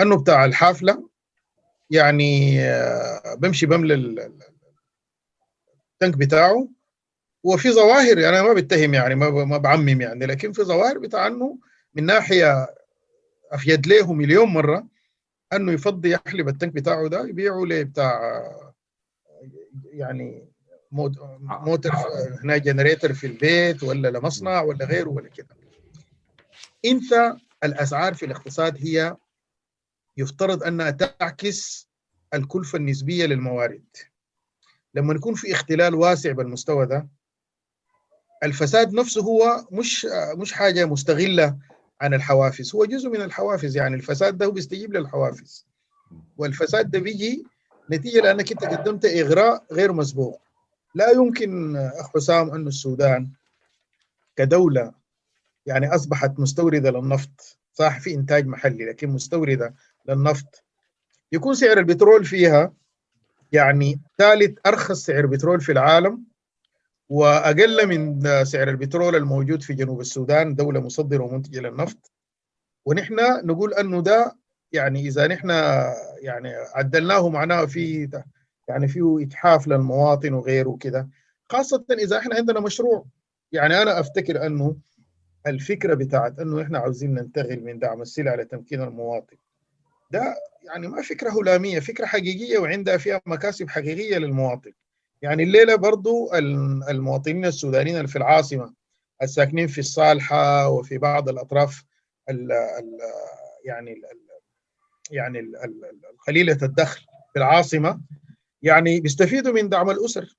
أنه بتاع الحافلة يعني بمشي بملى التنك بتاعه وفي ظواهر يعني أنا ما بتهم يعني ما ما بعمم يعني لكن في ظواهر بتاع أنه من ناحية أفيد له مليون مرة أنه يفضي يحلب التنك بتاعه ده يبيعه لبتاع يعني موتر هنا جنريتر في البيت ولا لمصنع ولا غيره ولا كده. انت الأسعار في الاقتصاد هي يفترض أنها تعكس الكلفة النسبية للموارد. لما يكون في اختلال واسع بالمستوى ده الفساد نفسه هو مش مش حاجة مستغلة عن الحوافز هو جزء من الحوافز يعني. الفساد ده هو بيستجيب للحوافز. والفساد ده بيجي نتيجة لأنك أنت قدمت إغراء غير مسبوق. لا يمكن أخ حسام أن السودان كدولة يعني أصبحت مستوردة للنفط صح؟ في إنتاج محلي لكن مستوردة للنفط. يكون سعر البترول فيها يعني ثالث أرخص سعر بترول في العالم وأقل من سعر البترول الموجود في جنوب السودان دولة مصدرة ومنتجة للنفط. ونحن نقول أنه ده يعني إذا نحن يعني عدلناه معناه في يعني فيه اتحاف للمواطن وغيره كده خاصة إذا إحنا عندنا مشروع. يعني أنا أفتكر أنه الفكرة بتاعت أنه إحنا عاوزين ننتقل من دعم السلع لتمكين المواطن. ده يعني ما فكرة هلامية فكرة حقيقية وعندها فيها مكاسب حقيقية للمواطن. يعني الليلة برضو المواطنين السودانيين اللي في العاصمة الساكنين في الصالحة وفي بعض الأطراف ال ال يعني ال يعني قليله الدخل في العاصمة يعني بيستفيدوا من دعم الأسر.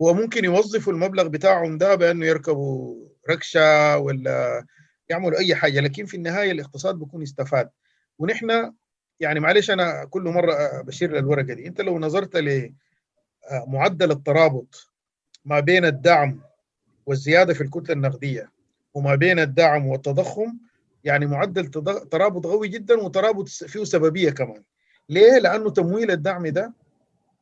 وممكن يوظفوا المبلغ بتاعهم ده بأنه يركبوا ركشة ولا يعملوا أي حاجة لكن في النهاية الاقتصاد بيكون استفاد ونحن يعني معلش أنا كل مرة بشير للورقة دي أنت لو نظرت لمعدل الترابط ما بين الدعم والزيادة في الكتلة النقدية وما بين الدعم والتضخم يعني معدل ترابط قوي جدا وترابط فيه سببية كمان. ليه؟ لأنه تمويل الدعم ده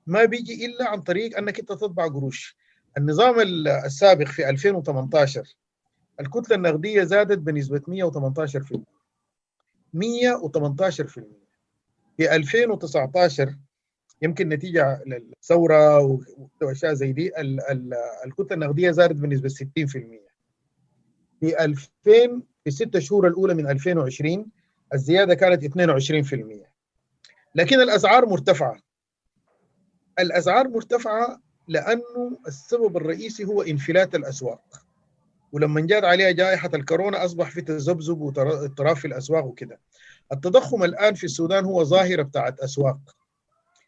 ما بيجي إلا عن طريق أنك أنت تطبع قروش. النظام السابق في 2018 الكتلة النقدية زادت بنسبة 118% 118% في 2019 يمكن نتيجة للثورة وأشياء زي دي الكتلة النقدية زادت بنسبة 60% في 2000 في الست شهور الأولى من 2020 الزيادة كانت 22% لكن الأسعار مرتفعة. الاسعار مرتفعة لأنه السبب الرئيسي هو انفلات الأسواق ولما جات عليها جائحة الكورونا أصبح في تذبذب واضطراب في الأسواق وكده التضخم الآن في السودان هو ظاهرة بتاعت أسواق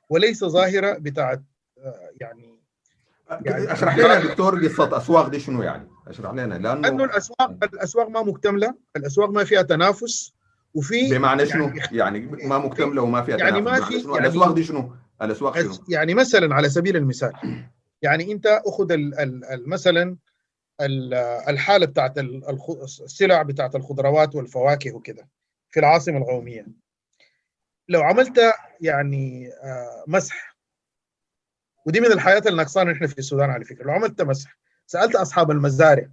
وليس ظاهرة بتاعت يعني يعني أشرح لنا دكتور قصة أسواق دي شنو يعني؟ أشرح لنا لأنه انه الأسواق الأسواق ما مكتملة، الأسواق ما فيها تنافس وفي بمعنى شنو؟ يعني, يعني ما مكتملة وما فيها يعني تنافس ما في يعني الأسواق دي شنو؟ الاسواق؟ يعني مثلا على سبيل المثال يعني أنت أخذ مثلا الحالة بتاعت السلع بتاعت الخضروات والفواكه وكده في العاصمة القوميه لو عملت يعني مسح ودي من الحياة النقصانه إحنا في السودان على فكرة لو عملت مسح سألت أصحاب المزارع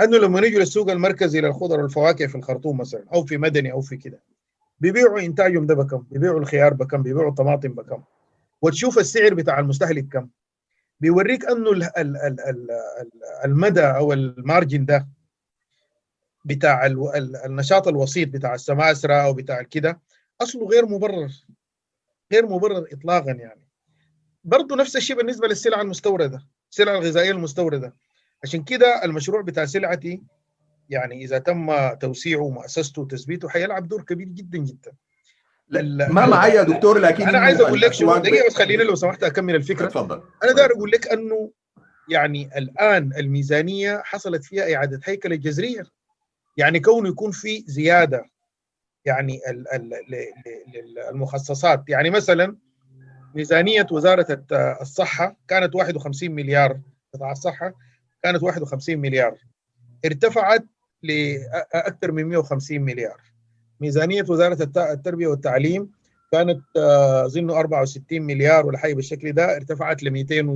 أنه لما نيجوا للسوق المركزي للخضر والفواكه في الخرطوم مثلا أو في مدني أو في كده بيبيعوا إنتاجهم ده بكم؟ بيبيعوا الخيار بكم؟ بيبيعوا الطماطم بكم؟ وتشوف السعر بتاع المستهلك كم؟ بيوريك أنه المدى أو المارجن ده بتاع النشاط الوسيط بتاع السماسرة أو بتاع كده أصله غير مبرر غير مبرر اطلاقا يعني. برضه نفس الشيء بالنسبة للسلع المستوردة السلع الغذائية المستوردة. عشان كده المشروع بتاع سلعتي يعني إذا تم توسيعه ومؤسسته وتثبيته حيلعب دور كبير جدا جدا. ما معي يا دكتور لكن أنا عايز أقول لك شو دقيقة بس خليني لو سمحت أكمل الفكرة. تفضل. أنا داير أقول لك أنه يعني الآن الميزانية حصلت فيها إعادة هيكلة جذرية. يعني كونه يكون في زيادة يعني المخصصات. يعني مثلا ميزانية وزارة الصحة كانت 51 مليار. قطاع الصحة كانت 51 مليار. ارتفعت لاكثر من 150 مليار. ميزانية وزارة التربية والتعليم كانت اظن 64 مليار ولا حاجة بالشكل ده ارتفعت ل 200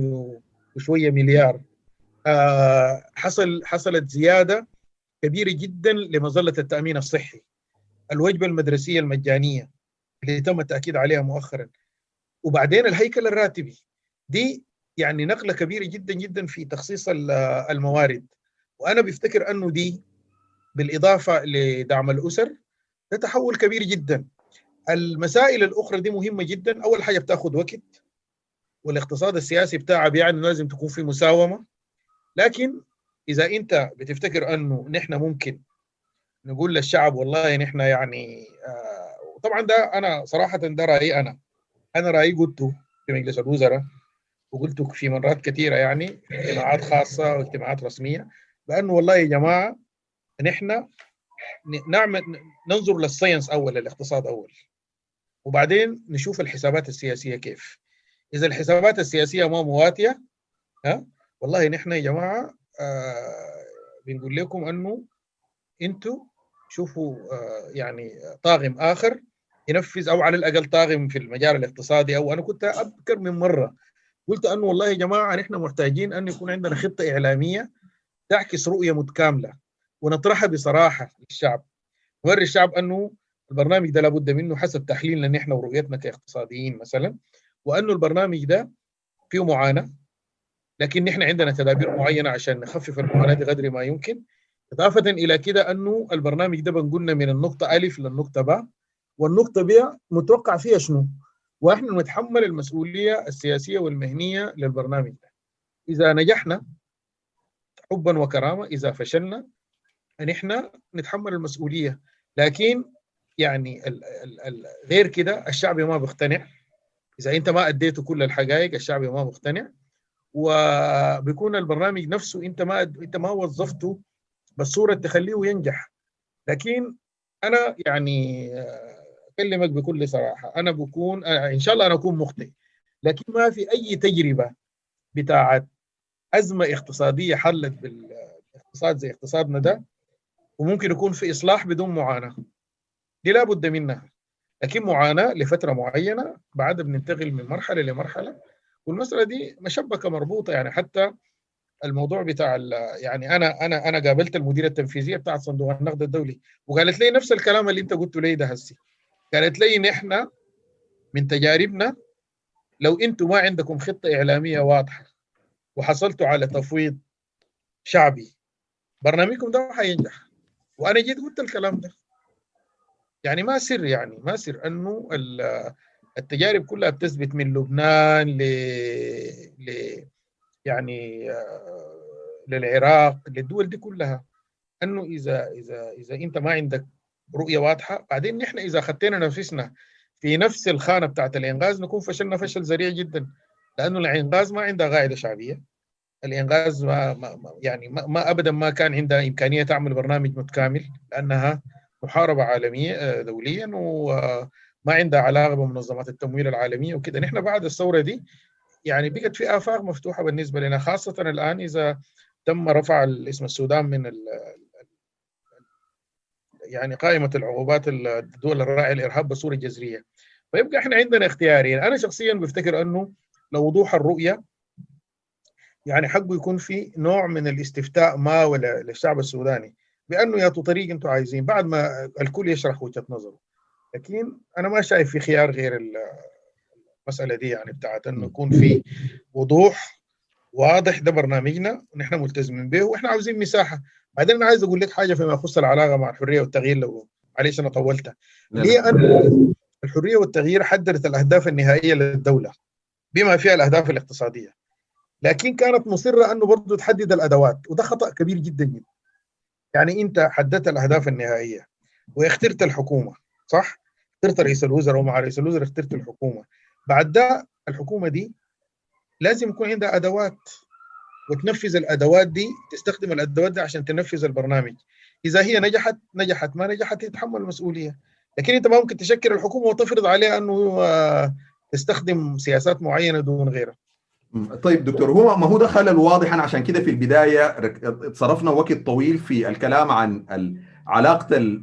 وشوية مليار. حصل حصلت زيادة كبيرة جدا لمظلة التأمين الصحي. الوجبة المدرسية المجانية اللي تم التأكيد عليها مؤخرا. وبعدين الهيكل الراتبي. دي يعني نقلة كبيرة جدا جدا في تخصيص الموارد. وأنا بفتكر أنه دي بالإضافة لدعم الأسر ده تحول كبير جدا. المسائل الأخرى دي مهمة جدا. أول حاجة بتأخذ وقت والاقتصاد السياسي بتاعها بيعني لازم تكون في مساومة. لكن إذا أنت بتفتكر أنه نحن ممكن نقول للشعب والله نحن يعني آه طبعا ده أنا صراحة ده رأيي أنا. أنا رأيي قلته في مجلس الوزراء وقلته في مرات كثيرة يعني اجتماعات خاصة واجتماعات رسمية بأنه والله يا جماعة نحن نعمل ننظر للساينس أول للاقتصاد أول. وبعدين نشوف الحسابات السياسية كيف. إذا الحسابات السياسية ما مواتيه ها؟ والله نحن يا جماعة آه بنقول لكم أنه أنتوا شوفوا آه يعني طاغم آخر ينفذ أو على الأقل طاغم في المجال الاقتصادي أو أنا كنت أذكر من مرة. قلت أنه والله يا جماعة نحن محتاجين أن يكون عندنا خطة إعلامية تعكس رؤية متكاملة. ونطرحها بصراحة للشعب نوري الشعب أنه البرنامج ده لابد منه حسب تحليلنا نحن ورؤيتنا كاقتصاديين مثلا وأنه البرنامج ده فيه معاناة لكن نحن عندنا تدابير معينة عشان نخفف المعاناة قدر ما يمكن إضافة إلى كده أنه البرنامج ده بنقولنا من النقطة الف للنقطة باء والنقطة ب متوقع فيها شنو؟ وإحنا نتحمل المسؤولية السياسية والمهنية للبرنامج ده. إذا نجحنا حبا وكرامة، إذا فشلنا نحن نتحمل المسؤولية، لكن يعني ال ال ال غير كده الشعب ما بيقتنع إذا أنت ما اديته كل الحقائق الشعب ما مقتنع. وبيكون البرنامج نفسه أنت ما أنت ما وظفته بالصورة تخليه ينجح. لكن أنا يعني أكلمك بكل صراحة. أنا بكون إن شاء الله أنا أكون مخطئ. لكن ما في أي تجربة بتاعت أزمة اقتصادية حلت بالاقتصاد زي اقتصادنا ده وممكن يكون في إصلاح بدون معاناة. دي لابد منها. لكن معاناة لفترة معينة بعد بننتقل من مرحلة لمرحلة. والمسألة دي مشبكة مربوطة يعني حتى الموضوع بتاع يعني أنا أنا أنا قابلت المديرة التنفيذية بتاعت صندوق النقد الدولي وقالت لي نفس الكلام اللي أنت قلته لي ده هسي. قالت لي نحن من تجاربنا لو أنتم ما عندكم خطة إعلامية واضحة وحصلتوا على تفويض شعبي برنامجكم ده ما حينجح وأنا جيت قلت الكلام ده. يعني ما سر يعني ما سر. أنه التجارب كلها بتثبت من لبنان ل, ل... يعني للعراق للدول دي كلها. أنه إذا إذا إذا أنت ما عندك رؤية واضحة بعدين نحن إذا خدينا نفسنا في نفس الخانة بتاعت الإنغاز نكون فشلنا فشل ذريع جدا. لأنه الإنغاز ما عندها قاعدة شعبية. الإنغاز ما, يعني ما, ابدا ما كان عندها إمكانية تعمل برنامج متكامل لأنها محاربة عالمية دوليا وما عندها علاقة بمنظمات التمويل العالمية وكده. نحن بعد الثورة دي يعني بقت في آفاق مفتوحة بالنسبة لنا خاصة الآن إذا تم رفع اسم السودان من ال يعني قائمة العقوبات الدول الراعيه الإرهاب بصورة جذرية. فيبقى إحنا عندنا اختيارين. أنا شخصيا بفتكر أنه لوضوح الرؤية يعني حقه يكون في نوع من الاستفتاء ما ولا للشعب السوداني بأنه يا طريق أنتم عايزين بعد ما الكل يشرح وجهة نظره. لكن أنا ما شايف في خيار غير المسألة دي يعني بتاعت إنه يكون في وضوح واضح ده برنامجنا ونحن ملتزمين به وإحنا عاوزين مساحة. بعدين أنا عايز أقول لك حاجة فيما يخص العلاقة مع الحرية والتغيير لو معلش أنا طولتها ليه؟ انه الحرية والتغيير حددت الأهداف النهائية للدولة بما فيها الأهداف الاقتصادية. لكن كانت مصرة أنه برضه تحدد الأدوات وده خطأ كبير جدا. جدا يعني أنت حددت الأهداف النهائية واخترت الحكومة صح؟ اخترت رئيس الوزراء ومع رئيس الوزراء اخترت الحكومة. بعد ده الحكومة دي لازم يكون عندها أدوات وتنفذ الأدوات دي تستخدم الأدوات دي عشان تنفذ البرنامج. إذا هي نجحت نجحت ما نجحت تتحمل المسؤولية. لكن أنت ما ممكن تشكل الحكومة وتفرض عليها أنه تستخدم سياسات معينة دون غيرها. طيب دكتور هو ما هو ده خلل واضح أنا عشان كده في البداية صرفنا وقت طويل في الكلام عن علاقة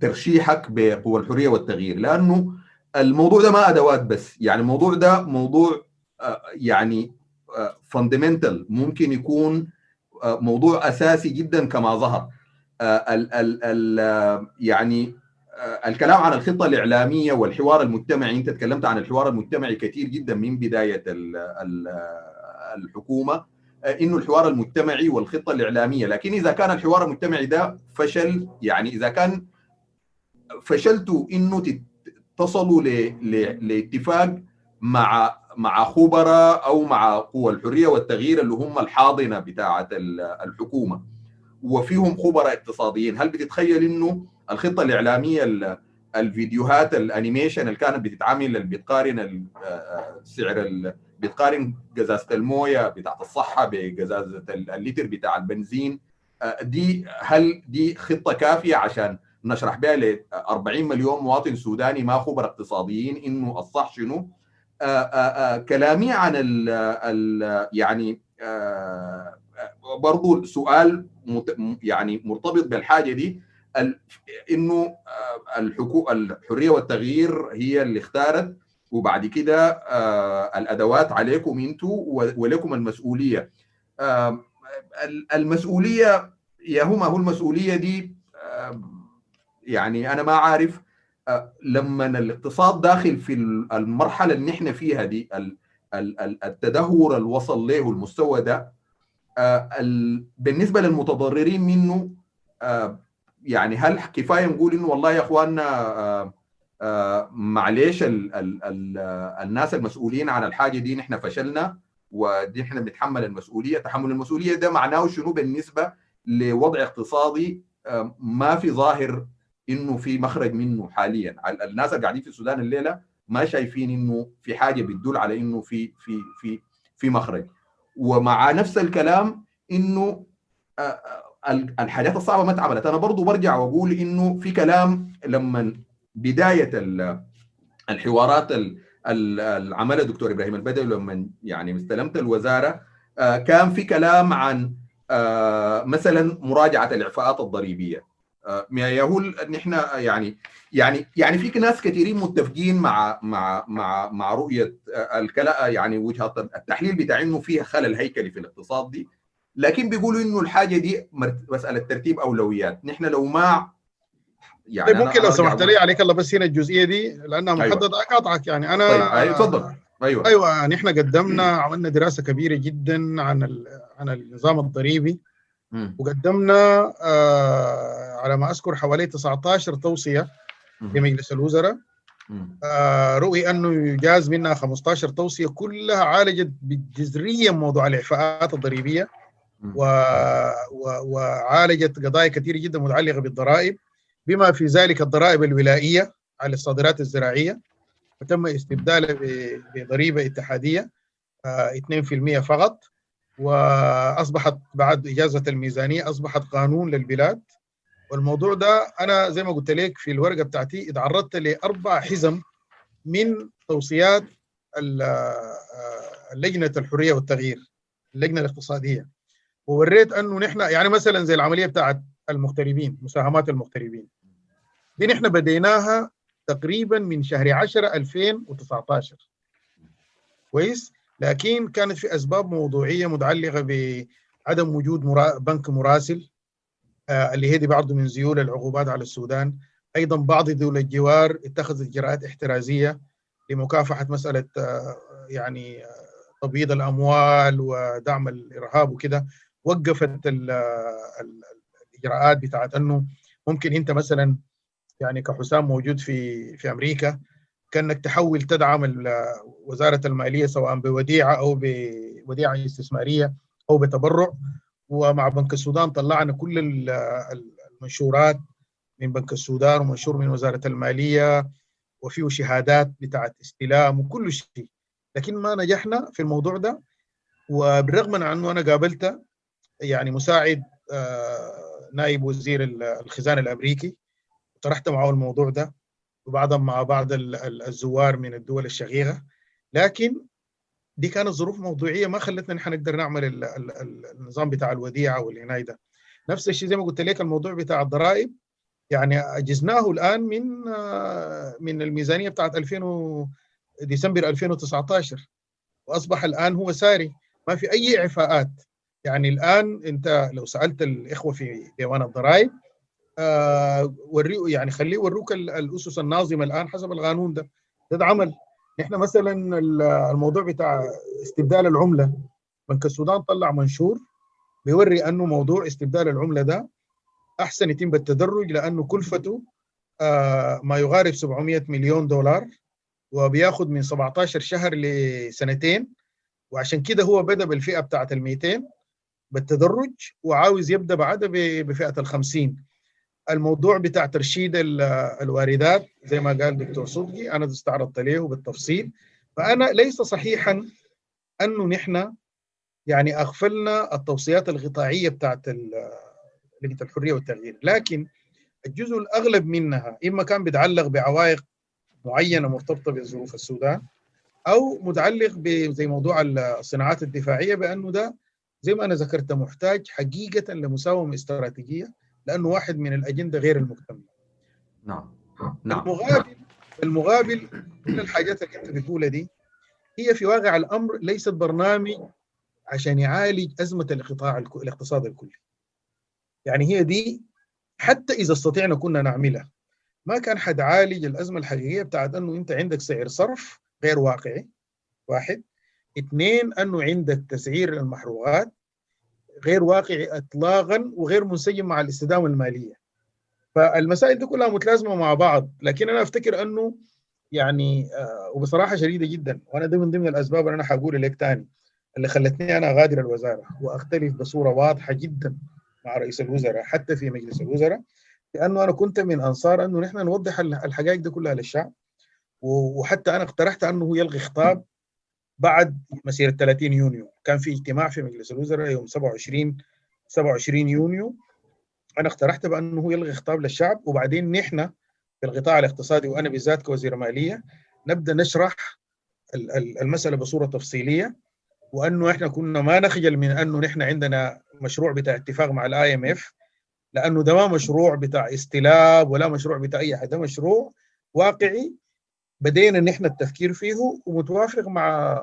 ترشيحك بقوى الحرية والتغيير لأنه الموضوع ده ما أدوات بس يعني الموضوع ده موضوع يعني فاندمنتال ممكن يكون موضوع أساسي جدا كما ظهر ال ال ال يعني الكلام عن الخطة الإعلامية والحوار المجتمعي أنت تكلمت عن الحوار المجتمعي كثير جدا من بداية الحكومة إنه الحوار المجتمعي والخطة الإعلامية. لكن إذا كان الحوار المجتمعي ده فشل يعني إذا كان فشلتوا إنه تصلوا لاتفاق مع مع خبراء أو مع قوى الحرية والتغيير اللي هم الحاضنة بتاعة الحكومة. وفيهم خبراء اقتصاديين. هل بتتخيل إنه الخطة الإعلامية الفيديوهات الأنيميشن اللي كانت بتتعمل اللي بتقارن سعر بتقارن قزازة الموية بتاعت الصحة بقزازة اللتر بتاع البنزين دي هل دي خطة كافية عشان نشرح بها ل 40 مليون مواطن سوداني ما خبراء اقتصاديين إنه الصح شنو؟ كلامي عن ال ال يعني برضو سؤال يعني مرتبط بالحاجة دي إنه الحكو الحرية والتغيير هي اللي اختارت وبعد كده الأدوات عليكم أنتم ولكم المسؤولية. المسؤولية يا هما هو المسؤولية دي يعني أنا ما عارف لما الاقتصاد داخل في المرحلة اللي نحن فيها دي التدهور اللي وصل له المستوى ده بالنسبة للمتضررين منه يعني هل كفاية نقول إنه والله يا إخواننا معلش ال ال ال الناس المسؤولين عن الحاجة دي نحن فشلنا ودي إحنا بنتحمل المسؤولية. تحمل المسؤولية ده معناه شنو بالنسبة لوضع اقتصادي؟ ما في ظاهر إنه في مخرج منه حاليا. الناس اللي قاعدين في السودان الليلة ما شايفين إنه في حاجة بتدل على إنه في في في في مخرج. ومع نفس الكلام إنه الحاجات الصعبة ما اتعملت. أنا برضو برجع وأقول إنه في كلام لما بداية الحوارات العمل الدكتور إبراهيم البدوي لما يعني استلمت الوزارة كان في كلام عن مثلا مراجعة الإعفاءات الضريبية. يقول إن إحنا يعني يعني يعني في ناس كثيرين متفقين مع مع مع مع رؤية الكلا يعني وجهة التحليل بتاع إنه فيها خلل هيكلي في الاقتصاد دي. لكن بيقولوا إنه الحاجة دي مسألة ترتيب أولويات. نحن لو ما يعني طيب ممكن لو سمحت لي عليك الله بس هنا الجزئية دي لأنها محددة أيوة. أقاطعك يعني. أنا طيب أيوة تفضل أيوه. أيوه يعني إحنا قدمنا عملنا دراسة كبيرة جدا عن عن النظام الضريبي. وقدمنا آه على ما أذكر حوالي 19 توصية لمجلس الوزراء. آه رؤي أنه يجاز منها 15 توصية كلها عالجت بجذريا موضوع الإعفاءات الضريبية و... و... وعالجت قضايا كثيرة جدا متعلقة بالضرائب بما في ذلك الضرائب الولائية على الصادرات الزراعية. وتم استبدالها بضريبة اتحادية 2% فقط وأصبحت بعد إجازة الميزانية أصبحت قانون للبلاد. والموضوع ده أنا زي ما قلت لك في الورقة بتاعتي اتعرضت لأربع حزم من توصيات لجنه الحرية والتغيير اللجنة الاقتصادية. ووريت أنه نحن يعني مثلا زي العملية بتاعت المغتربين مساهمات المغتربين. دي نحن بديناها تقريبا من شهر 10 2019 كويس؟ لكن كانت في أسباب موضوعية متعلقة بعدم وجود مرا... بنك مراسل. آه اللي هي دي بعض من زيول العقوبات على السودان. أيضا بعض دول الجوار اتخذت اجراءات احترازية لمكافحة مسألة آه يعني آه تبييض الأموال ودعم الإرهاب وكده. وقفت الاجراءات بتاعت إنه ممكن أنت مثلا يعني كحسام موجود في في أمريكا كأنك تحول تدعم وزارة المالية سواء بوديعة أو بوديعه استثمارية أو بتبرع. ومع بنك السودان طلعنا كل المنشورات من بنك السودان ومنشور من وزارة المالية وفيه شهادات بتاعت استلام وكل شيء. لكن ما نجحنا في الموضوع ده. وبالرغم من أنه أنا قابلت يعني مساعد نائب وزير الخزانة الأمريكي طرحت معه الموضوع ده وبعضهم مع بعض الزوار من الدول الشقيقة. لكن دي كانت ظروف موضوعية ما خلتنا نحن نقدر نعمل النظام بتاع الوديعة والعنايه ده. نفس الشيء زي ما قلت لك الموضوع بتاع الضرائب يعني أجزناه الآن من من الميزانية بتاعت 2000 ديسمبر 2019 وأصبح الآن هو ساري ما في أي إعفاءات. يعني الآن أنت لو سألت الإخوة في ديوان الضرائب آه وريه يعني خليه يوروك الأسس الناظمة الآن حسب القانون ده, ده عمل. نحن مثلا الموضوع بتاع استبدال العملة بنك السودان طلع منشور بيوري أنه موضوع استبدال العملة ده أحسن يتم بالتدرج لأنه كلفته آه ما يقارب 700 مليون دولار وبياخذ من 17 شهر لسنتين. وعشان كده هو بدأ بالفئة بتاعت ال 200 بالتدرج وعاوز يبدأ بعدها بفئة ال 50 الموضوع بتاع ترشيد الواردات زي ما قال دكتور صدقي أنا استعرضت له بالتفصيل فأنا ليس صحيحا أنه نحن يعني أغفلنا التوصيات الغطائية بتاعت لجنة الحرية والتغيير. لكن الجزء الأغلب منها إما كان بيتعلق بعوائق معينة مرتبطة بظروف السودان أو متعلق بزي موضوع الصناعات الدفاعية بأنه ده زي ما أنا ذكرت محتاج حقيقة لمساومة استراتيجية لأنه واحد من الأجندة غير المكتملة. نعم نعم المقابل المقابل كل الحاجات اللي أنت بتقولها دي هي في واقع الأمر ليست برنامج عشان يعالج أزمة القطاع الاقتصاد الكلي. يعني هي دي حتى إذا استطعنا كنا نعملها ما كان حتعالج الأزمة الحقيقية بتاعت أنه أنت عندك سعر صرف غير واقعي واحد اثنين أنه عندك تسعير المحروقات غير واقعي اطلاقا وغير منسجم مع الاستدامة المالية. فالمسائل دي كلها متلازمة مع بعض لكن أنا أفتكر أنه يعني آه وبصراحة شديدة جدا وأنا ده من ضمن الأسباب اللي أنا حقول لك تاني اللي خلتني أنا أغادر الوزارة وأختلف بصورة واضحة جدا مع رئيس الوزراء حتى في مجلس الوزراء لأنه أنا كنت من أنصار أنه نحن نوضح الحقائق دي كلها للشعب وحتى أنا اقترحت أنه يلغي خطاب بعد مسيرة 30 يونيو. كان في اجتماع في مجلس الوزراء يوم 27 27 يونيو. أنا اقترحت بأنه يلغي خطاب للشعب وبعدين نحن في القطاع الاقتصادي وأنا بالذات كوزير مالية نبدأ نشرح المسألة بصورة تفصيلية وأنه إحنا كنا ما نخجل من أنه نحن عندنا مشروع بتاع اتفاق مع ال IMF لأنه ده ما مشروع بتاع استلاب ولا مشروع بتاع أي حاجة ده مشروع واقعي بدينا نحن التفكير فيه ومتوافق مع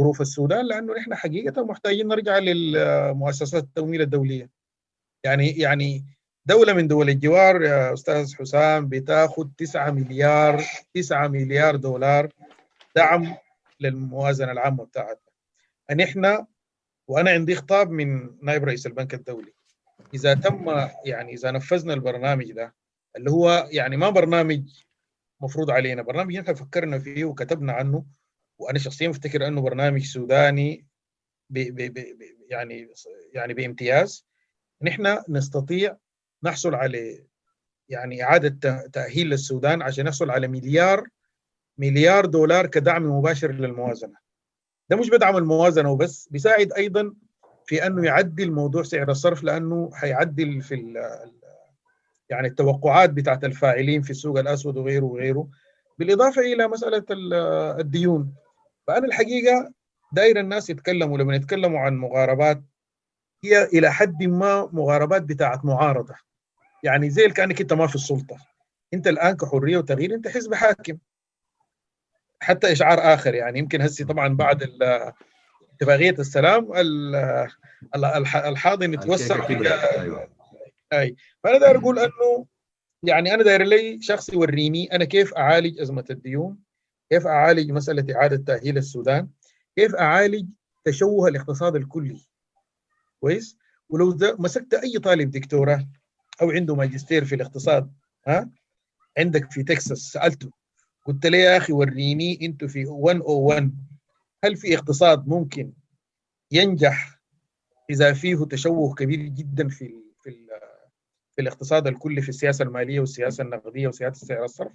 ظروف السودان لأنه نحن حقيقة محتاجين نرجع للمؤسسات التمويل الدولية. يعني يعني دولة من دول الجوار يا أستاذ حسام بتاخذ 9 مليار 9 مليار دولار دعم للموازنة العامة بتاعتنا. نحن وأنا عندي خطاب من نائب رئيس البنك الدولي إذا تم يعني إذا نفذنا البرنامج ده اللي هو يعني ما برنامج مفروض علينا. برنامج نحن فكرنا فيه وكتبنا عنه وأنا شخصيا بفتكر أنه برنامج سوداني بي بي بي يعني يعني بامتياز. نحن نستطيع نحصل على يعني إعادة تأهيل للسودان عشان نحصل على مليار مليار دولار كدعم مباشر للموازنة. ده مش بدعم الموازنة وبس بيساعد أيضا في أنه يعدل موضوع سعر الصرف لأنه حيعدل في يعني التوقعات بتاعت الفاعلين في السوق الأسود وغيره وغيره. بالإضافة إلى مسألة الديون فأنا الحقيقة داير الناس يتكلموا لما يتكلموا عن مغاربات هي إلى حد ما مغاربات بتاعت معارضة. يعني زي كأنك أنت ما في السلطة. أنت الآن كحرية وتغيير أنت حزب حاكم. حتى إشعار آخر يعني يمكن هسي طبعا بعد اتفاقية السلام الحاضن يتوسع. اي فأنا داير أقول إنه يعني أنا داير لي شخص يوريني أنا كيف أعالج أزمة الديون كيف أعالج مسألة إعادة تأهيل السودان كيف أعالج تشوه الاقتصاد الكلي. كويس؟ ولو مسكت أي طالب دكتوراه أو عنده ماجستير في الاقتصاد ها؟ عندك في تكساس سألته. قلت له يا أخي وريني أنتوا في 101 هل في اقتصاد ممكن ينجح إذا فيه تشوه كبير جدا في في الاقتصاد الكلي في السياسة المالية والسياسة النقدية وسياسة سعر الصرف.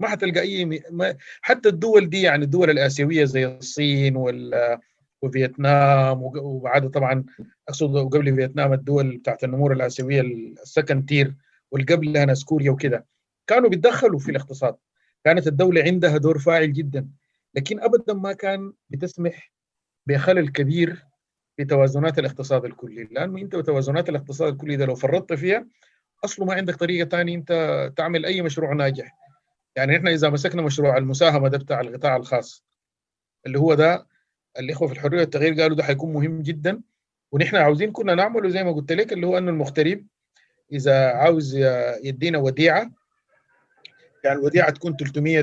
ما حتلقى أي ما حتى الدول دي يعني الدول الآسيوية زي الصين وال وفيتنام وبعد طبعا أقصد قبل فيتنام الدول بتاعت النمور الآسيوية ال second tier والقبلها ناس كوريا وكده. كانوا بيتدخلوا في الاقتصاد. كانت الدولة عندها دور فاعل جدا. لكن ابدا ما كان بتسمح بخلل كبير في توازنات الاقتصاد الكلي. لأنه أنت وتوازنات الاقتصاد الكلي ده لو فرطت فيها أصله ما عندك طريقة ثانية أنت تعمل أي مشروع ناجح. يعني إحنا إذا مسكنا مشروع المساهمة ده بتاع القطاع الخاص اللي هو ده الإخوة في الحرية والتغيير قالوا ده حيكون مهم جدا ونحن عاوزين كنا نعمله زي ما قلت لك اللي هو إنه المغترب إذا عاوز يدينا وديعة يعني الوديعة تكون 300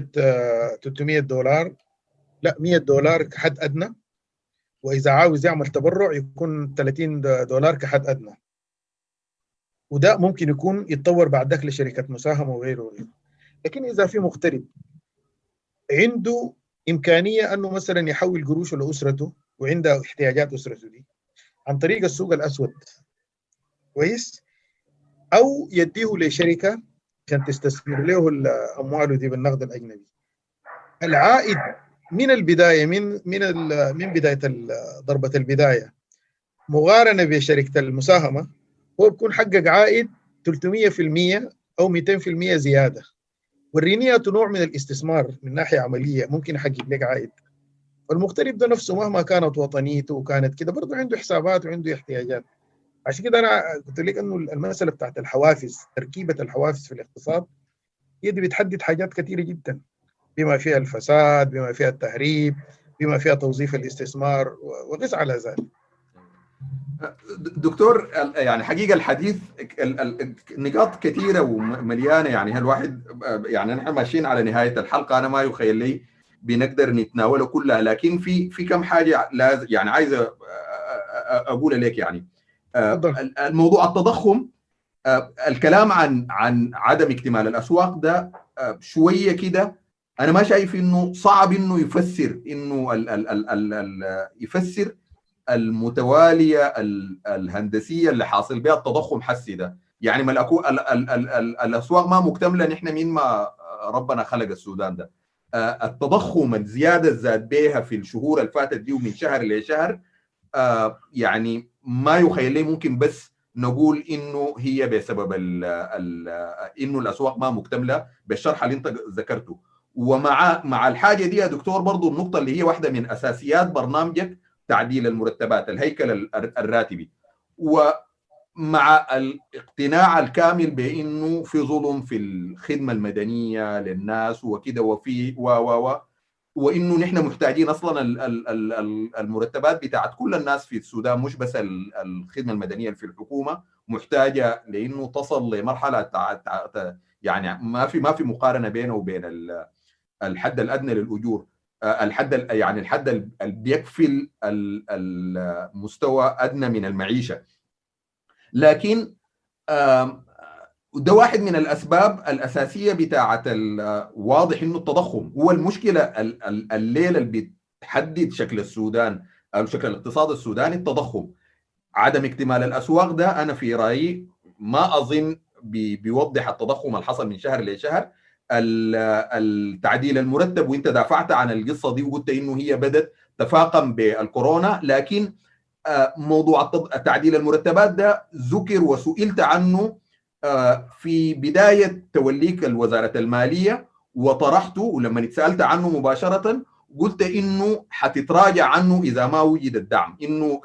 300 دولار. لا 100 دولار كحد أدنى. وإذا عاوز يعمل تبرع يكون 30 دولار كحد أدنى. وده ممكن يكون يتطور بعد ذاك لشركه مساهمة وغيره وغيره. لكن إذا في مغترب عنده إمكانية أنه مثلا يحول قروشه لأسرته وعنده احتياجات أسرته دي عن طريق السوق الأسود كويس؟ أو يديه لشركة عشان تستثمر له أمواله دي بالنقد الأجنبي. العائد من البداية من من من بداية ضربة البداية. مقارنة بشركة المساهمة هو بيكون حقق عائد 300% أو 200% زيادة. والرينية نوع من الاستثمار من ناحية عملية ممكن يحقق لك عائد. والمغترب ده نفسه مهما كانت وطنيته وكانت كده برضه عنده حسابات وعنده احتياجات. عشان كده أنا قلت لك إنه المسألة بتاعت الحوافز تركيبة الحوافز في الاقتصاد هي دي بتحدد حاجات كثيره جدا. بما فيها الفساد بما فيها التهريب بما فيها توظيف الاستثمار وقس على ذلك. دكتور يعني حقيقة الحديث نقاط كثيرة ومليانة يعني الواحد يعني نحن ماشيين على نهاية الحلقة أنا ما يخيل لي بنقدر نتناولها كلها لكن في في كم حاجة لازم يعني عايز أقول لك يعني. الموضوع التضخم الكلام عن عن عدم اكتمال الأسواق ده شوية كده أنا ما شايف إنه صعب إنه يفسر إنه ال ال ال ال ال يفسر المتوالية الهندسية اللي حاصل بها التضخم حسي ده. يعني ما الأكو ال ال ال ال الأسواق ما مكتملة نحن مين ما ربنا خلق السودان ده. التضخم الزيادة الزاد بها في الشهور اللي فاتت دي ومن شهر لشهر يعني ما يخيل لي ممكن بس نقول إنه هي بسبب إنه الأسواق ما مكتملة بالشرح اللي أنت ذكرته. ومع مع الحاجة دي يا دكتور برضو النقطة اللي هي واحدة من أساسيات برنامجك تعديل المرتبات الهيكل الراتبي. ومع الاقتناع الكامل بإنه في ظلم في الخدمة المدنية للناس وكده وفي و و و وإنه نحن محتاجين أصلا المرتبات بتاعت كل الناس في السودان مش بس الخدمة المدنية في الحكومة محتاجة لإنه تصل لمرحلة يعني ما في ما في مقارنة بينه وبين الحد الأدنى للأجور الحد يعني الحد اللي بيكفي المستوى أدنى من المعيشة. لكن ده واحد من الأسباب الأساسية بتاعة واضح إنه التضخم. هو المشكلة الليلة اللي بتحدد شكل السودان أو شكل الاقتصاد السوداني التضخم. عدم اكتمال الأسواق ده أنا في رأيي ما أظن بيوضح التضخم اللي حصل من شهر لشهر. التعديل المرتب وانت دافعت عن القصة دي وقلت إنه هي بدت تفاقم بالكورونا. لكن موضوع تعديل المرتبات ده ذكر وسئلت عنه في بداية توليك الوزارة المالية وطرحته ولما اتسألت عنه مباشرة قلت إنه حتتراجع عنه إذا ما وجد الدعم. إنه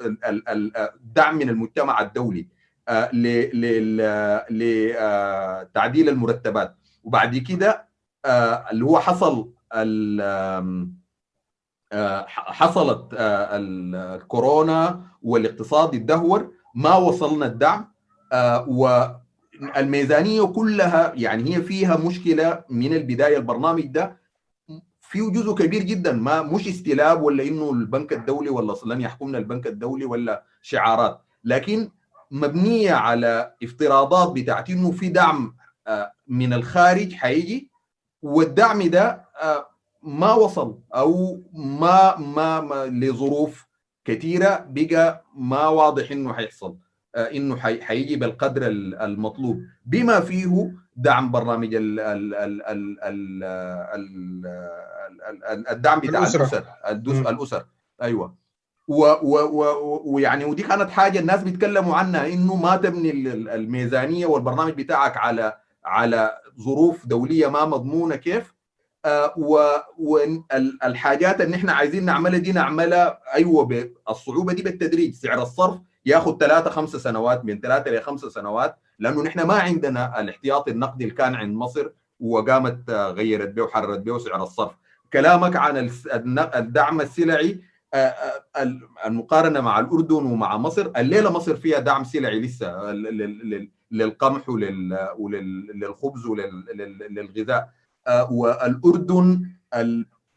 الدعم من المجتمع الدولي لتعديل المرتبات. وبعد كده اللي هو حصل حصلت الكورونا والاقتصاد الدهور ما وصلنا الدعم والميزانية كلها يعني هي فيها مشكلة من البداية البرنامج ده فيه جزء كبير جدا ما مش استلاب ولا إنه البنك الدولي ولا لن يحكمنا البنك الدولي ولا شعارات لكن مبنية على افتراضات بتاعت إنه في دعم من الخارج حيجي والدعم ده ما وصل أو ما ما, ما لظروف كثيرة بقى ما واضح إنه حيحصل إنه حيجي بالقدر المطلوب. بما فيه دعم برنامج ال ال ال ال ال الدعم بتاع الأسر الأسر. أيوه. ويعني ودي كانت حاجة الناس بيتكلموا عنها إنه ما تبني الميزانية والبرنامج بتاعك على على ظروف دولية ما مضمونة كيف. آه والحاجات اللي إحنا عايزين نعملها دي نعملها أيوه الصعوبة دي بالتدريج. سعر الصرف ياخذ ثلاثة خمسة سنوات من ثلاثة لخمسة سنوات لأنه نحن ما عندنا الاحتياطي النقدي اللي كان عند مصر وقامت غيرت به وحررت به سعر الصرف. كلامك عن الدعم السلعي المقارنة مع الأردن ومع مصر الليلة مصر فيها دعم سلعي لسه للقمح وللخبز وللغذاء والأردن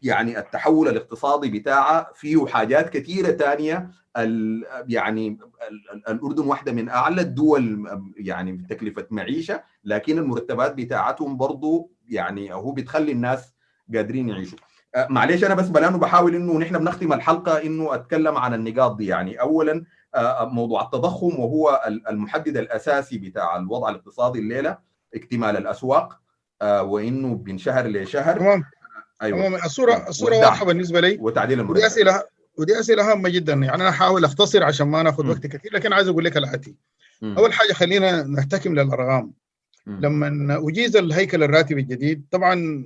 يعني التحول الاقتصادي بتاعها فيه حاجات كثيرة ثانية يعني الأردن واحدة من أعلى الدول يعني في تكلفة معيشة لكن المرتبات بتاعتهم برضو يعني هو بتخلي الناس قادرين يعيشوا. معلش أنا بس بلانه بحاول إنه نحن بنختم الحلقة إنه أتكلم عن النقاط دي يعني. اولا موضوع التضخم وهو المحدد الأساسي بتاع الوضع الاقتصادي الليلة اكتمال الأسواق وإنه من شهر لشهر. تمام. أيوه. تمام. الصورة الصورة واضحة بالنسبة لي. وتعديل المرتب ودي اسئله ودي أسئلة هامة جدا. يعني أنا احاول أختصر عشان ما ناخذ وقت كثير لكن عايز أقول لك الاتي أول حاجة خلينا نحتكم للأرقام. لما أجيز الهيكل الراتبي الجديد طبعا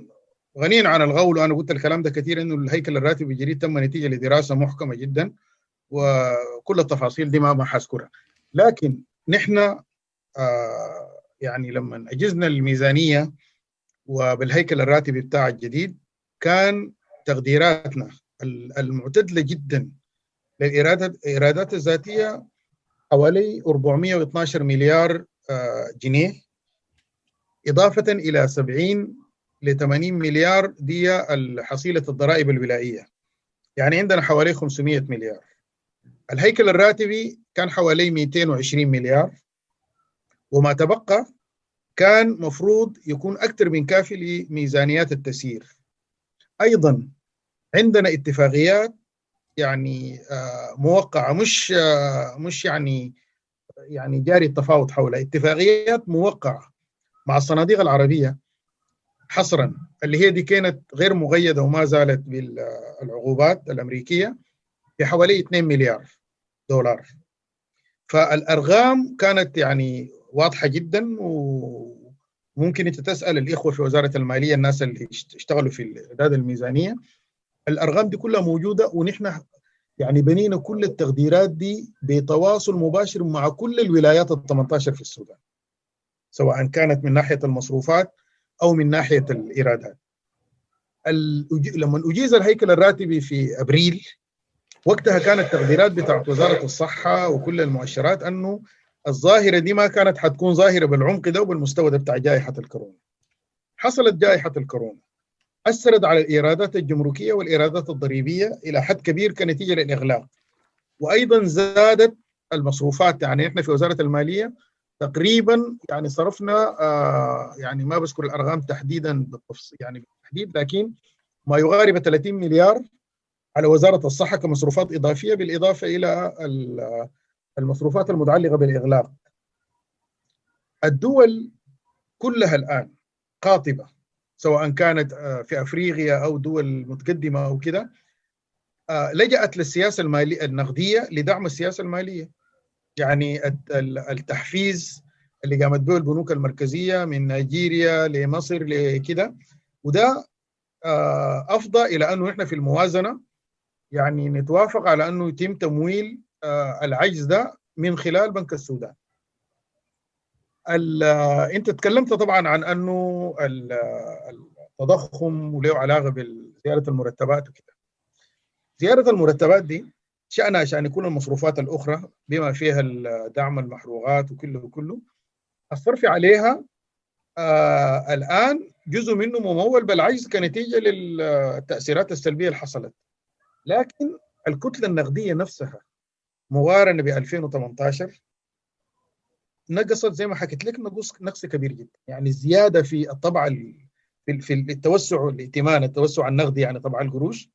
غنيا عن الغول وأنا قلت الكلام ده كثير إنه الهيكل الراتبي الجديد تم نتيجة لدراسة محكمة جدا. وكل التفاصيل دي ما ما حذكرها. لكن نحن آه يعني لما أجزنا الميزانية وبالهيكل الراتبي بتاع الجديد كان تقديراتنا المعتدلة جدا للايرادات الإيرادات الذاتية حوالي 412 مليار آه جنيه إضافة إلى 70 ل 80 مليار دي حصيله الضرائب الولائية. يعني عندنا حوالي 500 مليار. الهيكل الراتبي كان حوالي 220 مليار وما تبقى كان مفروض يكون أكثر من كافي لميزانيات التسيير. أيضا عندنا اتفاقيات يعني موقعة مش مش يعني يعني جاري التفاوض حولها اتفاقيات موقعة مع الصناديق العربية حصرا اللي هي دي كانت غير مقيدة وما زالت بالعقوبات الأمريكية بحوالي 2 مليار. دولار. فالأرقام كانت يعني واضحة جدا وممكن أنت تسأل الإخوة في وزارة المالية الناس اللي اشتغلوا في إعداد الميزانية. الأرقام دي كلها موجودة ونحن يعني بنينا كل التقديرات دي بتواصل مباشر مع كل الولايات ال 18 في السودان سواء كانت من ناحية المصروفات أو من ناحية الإيرادات. لما أجيز الهيكل الراتبي في أبريل وقتها كانت التقديرات بتاعت وزارة الصحة وكل المؤشرات أنه الظاهرة دي ما كانت حتكون ظاهرة بالعمق ده وبالمستوى ده بتاع جائحة الكورونا. حصلت جائحة الكورونا أثرت على الإيرادات الجمركية والإيرادات الضريبية إلى حد كبير كنتيجة للإغلاق. وأيضا زادت المصروفات يعني إحنا في وزارة المالية تقريبا يعني صرفنا آه يعني ما بذكر الأرقام تحديدا بالتفصيل يعني بالتحديد لكن ما يقارب 30 مليار على وزارة الصحة كمصروفات إضافية بالإضافة إلى المصروفات المتعلقة بالإغلاق. الدول كلها الآن قاطبة سواء كانت في أفريقيا أو دول متقدمة أو كده لجأت للسياسة المالية النقدية لدعم السياسة المالية. يعني التحفيز اللي قامت به البنوك المركزية من نيجيريا لمصر لكده وده أفضى إلى أنه إحنا في الموازنة يعني نتوافق على أنه يتم تمويل العجز ده من خلال بنك السودان. أنت تكلمت طبعا عن أنه التضخم وله علاقة بزياده المرتبات وكده. زياده المرتبات دي شأنها عشان يكون المصروفات الأخرى بما فيها دعم المحروقات وكله وكله الصرف عليها آه الآن جزء منه ممول بالعجز كنتيجة للتأثيرات السلبية اللي حصلت لكن الكتلة النقدية نفسها مقارنة ب 2018 نقصت زي ما حكيت لك نقص نقص كبير جدا. يعني الزيادة في الطبع في التوسع الائتمان التوسع النقدي يعني طبع القروش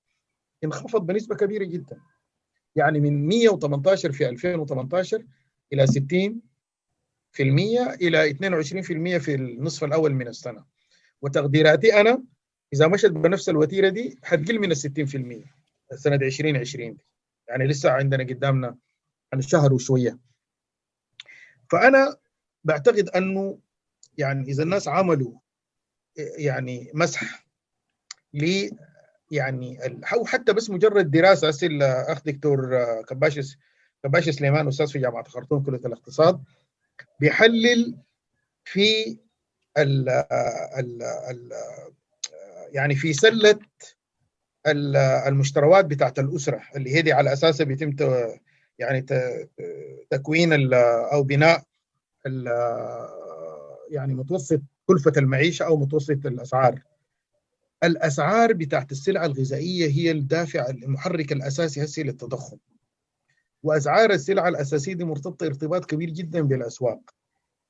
انخفض بنسبة كبيرة جدا. يعني من 118 في 2018 إلى 60 في المية إلى 22 في المية في النصف الأول من السنة. وتقديراتي أنا إذا مشت بنفس الوتيرة دي حتقل من ال 60 في المية. سنة 2020 دي يعني لسه عندنا قدامنا يعني شهر وشوية. فأنا بعتقد أنه يعني إذا الناس عملوا يعني مسح ل يعني أو حتى بس مجرد دراسة هسه الاخ دكتور كباش كباش سليمان أستاذ في جامعة الخرطوم كلية الاقتصاد بيحلل في ال ال ال يعني في سلة المشتروات بتاعت الأسرة اللي هي دي على اساسها بيتم يعني تكوين أو بناء يعني متوسط كلفة المعيشة أو متوسط الأسعار. الأسعار بتاعت السلع الغذائية هي الدافع المحرك الأساسي هسه للتضخم. وأسعار السلع الأساسية دي مرتبطة ارتباط كبير جدا بالأسواق.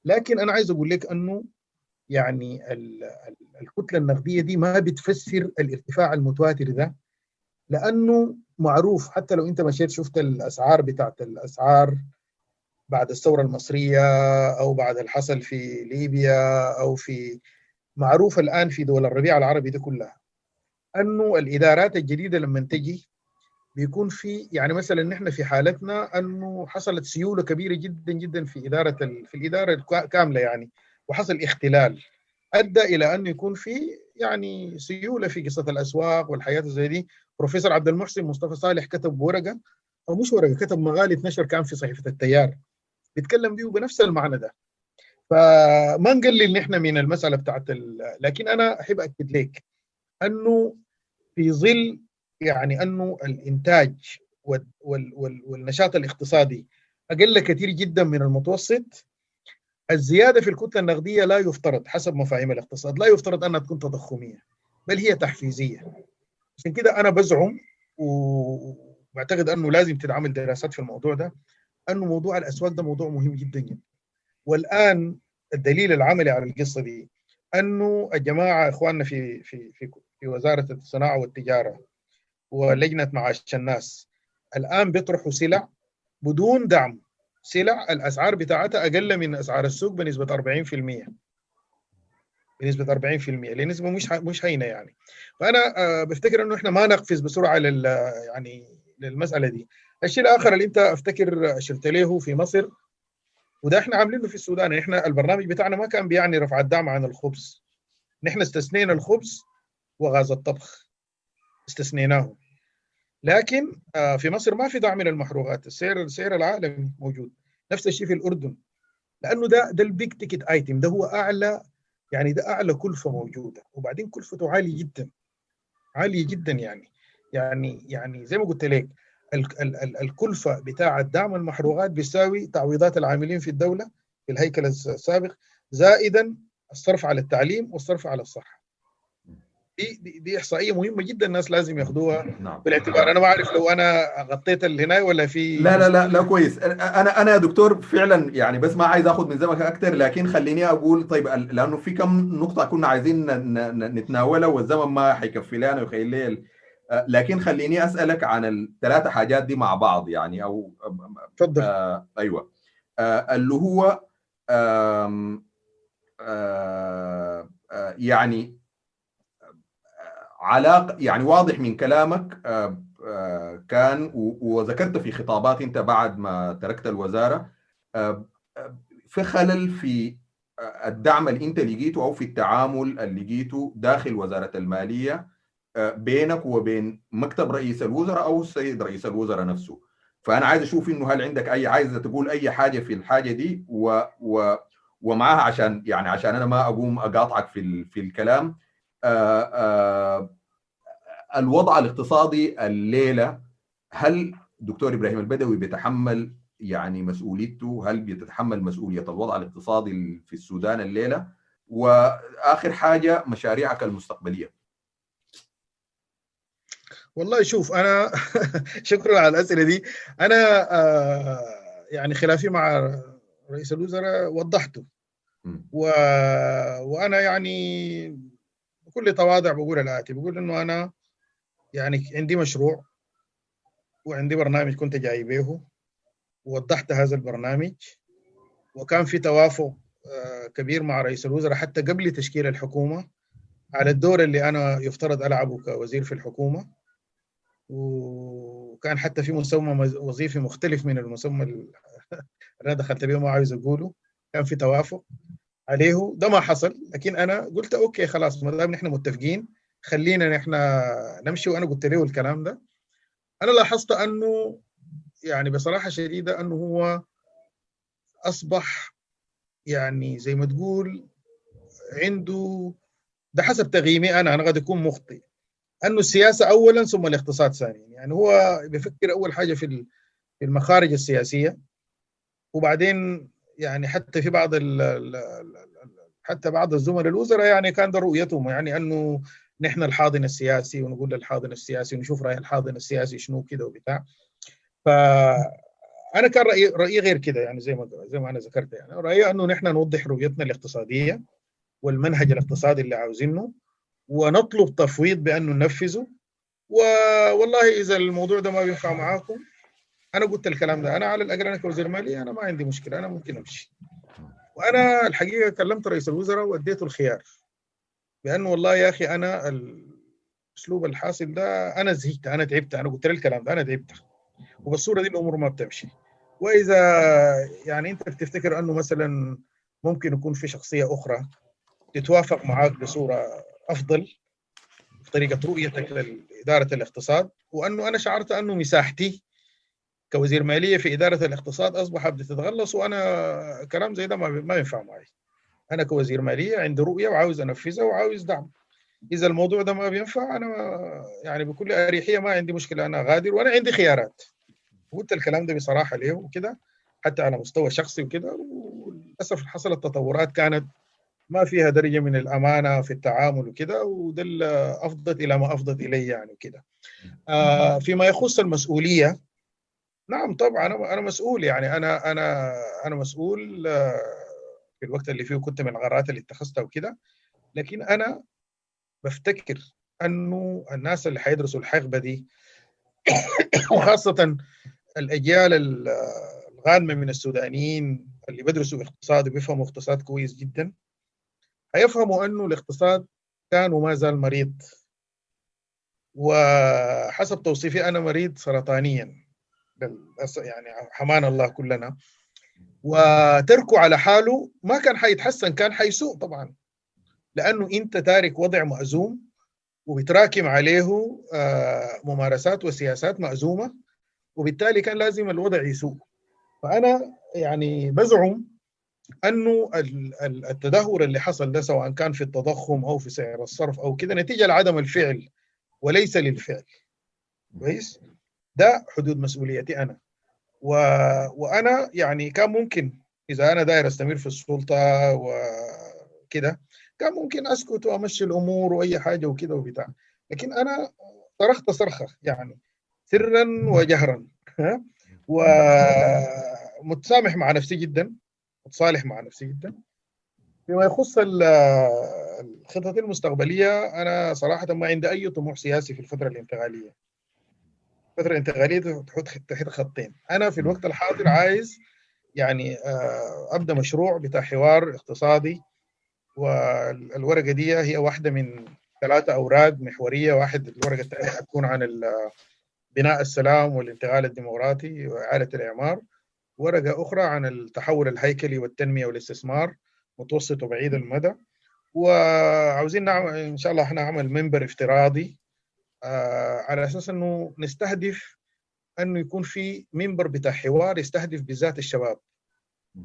لكن أنا عايز أقول لك أنه يعني الكتلة النقدية دي ما بتفسر الارتفاع المتواتر ده لأنه معروف حتى لو أنت مشيت شفت الأسعار بتاعت الأسعار بعد الثورة المصرية أو بعد الحصل في ليبيا أو في معروف الآن في دول الربيع العربي دي كلها أنه الإدارات الجديدة لما تجي بيكون في يعني مثلا نحن في حالتنا أنه حصلت سيولة كبيرة جدا جدا في إدارة. في الإدارة الكامله يعني وحصل اختلال أدى إلى انه يكون في يعني سيولة في قصة الأسواق والحياة زي دي. بروفيسور عبد المحسن مصطفى صالح كتب ورقة أو مش ورقة كتب مقال اتنشر كان في صحيفة التيار. بيتكلم بيه بنفس المعنى ده. فما نقلل نحن من المسألة بتاعت لكن أنا أحب أكد لك أنه في ظل يعني أنه الإنتاج وال وال والنشاط الاقتصادي أقل كثير جدا من المتوسط الزيادة في الكتلة النقدية لا يفترض حسب مفاهيم الاقتصاد لا يفترض أنها تكون تضخمية بل هي تحفيزية. عشان كده أنا بزعم وبعتقد أنه لازم تتعمل دراسات في الموضوع ده أنه موضوع الأسواق ده موضوع مهم جدا جدا. والآن الدليل العملي على القصة دي أنه الجماعة إخواننا في في في في وزارة الصناعة والتجارة ولجنة معاش الناس الآن بيطرحوا سلع بدون دعم. سلع الأسعار بتاعتها أقل من أسعار السوق بنسبة 40% بنسبة 40% لنسبه مش مش هينة يعني. فأنا بفتكر إنه إحنا ما نقفز بسرعة لل يعني للمسألة دي. الشيء الآخر اللي أنت أفتكر اشرت له في مصر وده إحنا عاملينه في السودان. إحنا البرنامج بتاعنا ما كان بيعني رفع الدعم عن الخبز. نحن استثنينا الخبز وغاز الطبخ. استثنيناه لكن في مصر ما في دعم للمحروقات السعر السعر العالمي موجود. نفس الشيء في الأردن لأنه ده ده ال big ticket item ده هو أعلى يعني ده أعلى كلفة موجودة وبعدين كلفته عالية جدا عالية جدا يعني. يعني يعني زي ما قلت لك ال ال ال الكلفة بتاعه دعم المحروقات بيساوي تعويضات العاملين في الدولة في الهيكل السابق زائدا الصرف على التعليم والصرف على الصحة. دي, دي, دي إحصائية مهمة جدا الناس لازم ياخذوها نعم. بالاعتبار أنا ما أعرف لو أنا غطيت الهنايه ولا في لا لا لا لا كويس. أنا أنا يا دكتور فعلا يعني بس ما عايز آخذ من زمنك أكثر لكن خليني أقول طيب لأنه في كم نقطة كنا عايزين نتناولها والزمن ما حيكفي لنا ويخيل لي لكن خليني أسألك عن الثلاثه حاجات دي مع بعض يعني أو تفضل آه أيوه. آه اللي هو آه آه يعني علاقه يعني واضح من كلامك كان وذكرت في خطابات أنت بعد ما تركت الوزارة في خلل في الدعم اللي أنت لقيته أو في التعامل اللي لقيته داخل وزارة المالية بينك وبين مكتب رئيس الوزراء أو السيد رئيس الوزراء نفسه. فأنا عايز أشوف إنه هل عندك أي عايز تقول أي حاجة في الحاجة دي و, و ومعاها عشان يعني عشان أنا ما أقوم أقاطعك في في الكلام. الوضع الاقتصادي الليلة هل دكتور إبراهيم البدوي بيتحمل يعني مسؤوليته؟ هل بيتحمل مسؤولية الوضع الاقتصادي في السودان الليلة؟ وآخر حاجة مشاريعك المستقبلية. والله شوف أنا *laughs* شكرا على الأسئلة دي. أنا آه يعني خلافي مع رئيس الوزراء وضحته. و... وأنا يعني بكل تواضع بقول الاتي بقول إنه أنا يعني عندي مشروع وعندي برنامج كنت جاي به ووضحت هذا البرنامج وكان في توافق كبير مع رئيس الوزراء حتى قبل تشكيل الحكومة على الدور اللي أنا يفترض ألعبه كوزير في الحكومة. وكان حتى في مسمى وظيفي مختلف من المسمى اللي *laughs* أنا دخلت به ما عايز أقوله. كان في توافق. عليه. ده ما حصل لكن أنا قلت okay خلاص ما دام نحن متفقين خلينا نحن نمشي. وأنا قلت له الكلام ده. أنا لاحظت أنه يعني بصراحة شديدة أنه هو أصبح يعني زي ما تقول عنده ده حسب تقييمي أنا أنا قد أكون مخطئ. أنه السياسة اولا ثم الاقتصاد ثانيا. يعني هو بيفكر أول حاجة في في المخارج السياسية. وبعدين يعني حتى في بعض ال حتى بعض الزملاء الوزراء يعني كان ده رؤيتهم يعني أنه نحن الحاضن السياسي ونقول للحاضن السياسي ونشوف رأي الحاضن السياسي شنو كده وبتاع. ف أنا كان رأيي رأيي غير كده يعني زي ما زي ما أنا ذكرت يعني. رأيي أنه نحن نوضح رؤيتنا الاقتصادية والمنهج الاقتصادي اللي عاوزينه ونطلب تفويض بأنه ننفذه. والله إذا الموضوع ده ما بينفع معاكم أنا قلت الكلام ده أنا على الأقل أنا كوزير ماليه أنا ما عندي مشكلة أنا ممكن أمشي. وأنا الحقيقة كلمت رئيس الوزراء وأديته الخيار بانه والله يا أخي أنا الأسلوب الحاصل ده أنا زهقت أنا تعبت أنا قلت له الكلام ده أنا تعبت. وبالصوره دي الأمور ما بتمشي. وإذا يعني أنت بتفتكر أنه مثلا ممكن يكون في شخصية أخرى تتوافق معاك بصورة أفضل في طريقة رؤيتك لإدارة الاقتصاد وأنه أنا شعرت أنه مساحتي كوزير مالية في إدارة الاقتصاد اصبحت بتتقلص وأنا كلام زي ده ما ينفع معي. أنا كوزير مالية عندي رؤية وعاوز أنفذها وعاوز دعم. إذا الموضوع ده ما بينفع أنا يعني بكل أريحية ما عندي مشكلة أنا غادر وأنا عندي خيارات. قلت الكلام ده بصراحة له وكده حتى على مستوى شخصي وكده وللأسف حصلت تطورات كانت ما فيها درجة من الأمانة في التعامل وكده وده أفضت إلى ما أفضت اليه يعني وكده. آه فيما يخص المسؤولية نعم طبعا. أنا أنا مسؤول يعني. أنا أنا أنا مسؤول في الوقت اللي فيه كنت من القرارات اللي اتخذتها وكده. لكن أنا بفتكر أنه الناس اللي حيدرسوا الحقبة دي *coughs* وخاصة الأجيال الغانمة من السودانيين اللي بيدرسوا اقتصاد وبيفهموا اقتصاد كويس جدا هيفهموا أنه الاقتصاد كان وما زال مريض. وحسب توصيفي أنا مريض سرطانيا. يعني حمان الله كلنا. وتركه على حاله ما كان حيتحسن كان حيسوء طبعا. لأنه أنت تارك وضع مأزوم وبتراكم عليه ممارسات وسياسات مأزومة وبالتالي كان لازم الوضع يسوء. فأنا يعني بزعم أنه التدهور اللي حصل ده سواء كان في التضخم أو في سعر الصرف أو كده نتيجة لعدم الفعل وليس للفعل. كويس؟ ده حدود مسؤوليتي أنا. و... وأنا يعني كان ممكن إذا أنا داير أستمر في السلطة وكده كان ممكن أسكت وأمشي الأمور وأي حاجة وكده وبتاع. لكن أنا صرخت صرخة يعني سرا وجهرا ومتسامح مع نفسي جدا متصالح مع نفسي جدا. فيما يخص الخطط المستقبلية أنا صراحة ما عندي أي طموح سياسي في الفترة الانتقالية. الفترة الانتقاليه تحط تحت خطين. أنا في الوقت الحاضر عايز يعني أبدأ مشروع بتاع حوار اقتصادي والورقة دي هي واحدة من ثلاثة اوراق محورية. واحد الورقة الثانية حتكون عن بناء السلام والانتقال الديمقراطي وإعادة الإعمار. ورقة أخرى عن التحول الهيكلي والتنمية والاستثمار متوسط وبعيد المدى. وعاوزين نعمل إن شاء الله إحنا نعمل منبر افتراضي آه على أساس إنه نستهدف إنه يكون في منبر بتاع حوار يستهدف بالذات الشباب.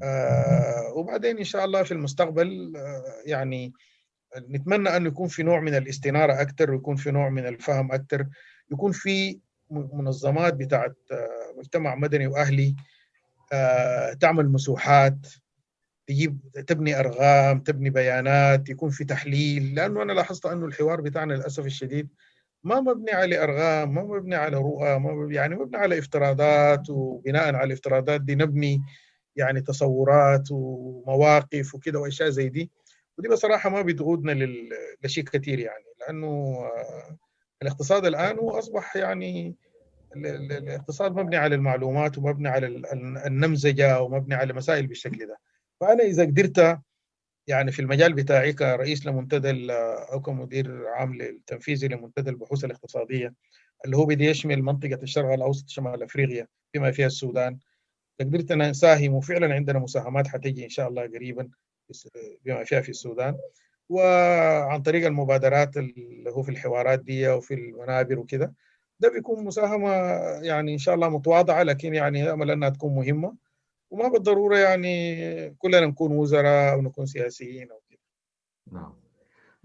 آه وبعدين إن شاء الله في المستقبل آه يعني نتمنى إنه يكون في نوع من الاستنارة أكثر ويكون في نوع من الفهم أكثر يكون في منظمات بتاعت آه مجتمع مدني وأهلي آه تعمل مسوحات تجيب تبني ارقام تبني بيانات يكون في تحليل لأنه أنا لاحظت إنه الحوار بتاعنا للأسف الشديد ما مبني على ارقام ما مبني على رؤى ما مبني يعني مبني على افتراضات وبناء على الافتراضات دي نبني يعني تصورات ومواقف وكده وأشياء زي دي. ودي بصراحة ما بتقودنا لشيء كثير يعني لأنه الاقتصاد الآن هو أصبح يعني الاقتصاد مبني على المعلومات ومبني على النمذجة ومبني على مسائل بالشكل ده. فأنا إذا قدرت يعني في المجال بتاعي كرئيس لمنتدى أو كمدير عام التنفيذي لمنتدى البحوث الاقتصادية اللي هو بدي يشمل منطقة الشرق الأوسط شمال أفريقيا بما فيها السودان. قدرت أن نساهم وفعلا عندنا مساهمات حتجي إن شاء الله قريبا بما فيها في السودان. وعن طريق المبادرات اللي هو في الحوارات دي وفي المنابر وكده ده بيكون مساهمة يعني إن شاء الله متواضعة لكن يعني أمل أنها تكون مهمة. وما بالضرورة يعني كلنا نكون وزراء أو نكون سياسيين أو كده. نعم.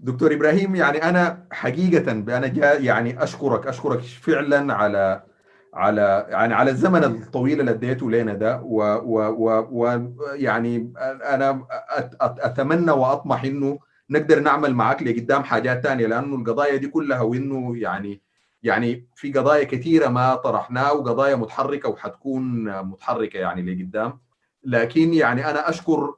دكتور إبراهيم يعني أنا حقيقة أنا جاء يعني أشكرك أشكرك فعلا على على يعني على الزمن الطويل اللي أديته لنا ده ويعني أنا أتمنى وأطمح إنه نقدر نعمل معك لقدام حاجات تانية لأنه القضايا دي كلها وإنه يعني يعني في قضايا كثيرة ما طرحناها وقضايا متحركة وحتكون متحركة يعني لقدام. لكن يعني أنا أشكر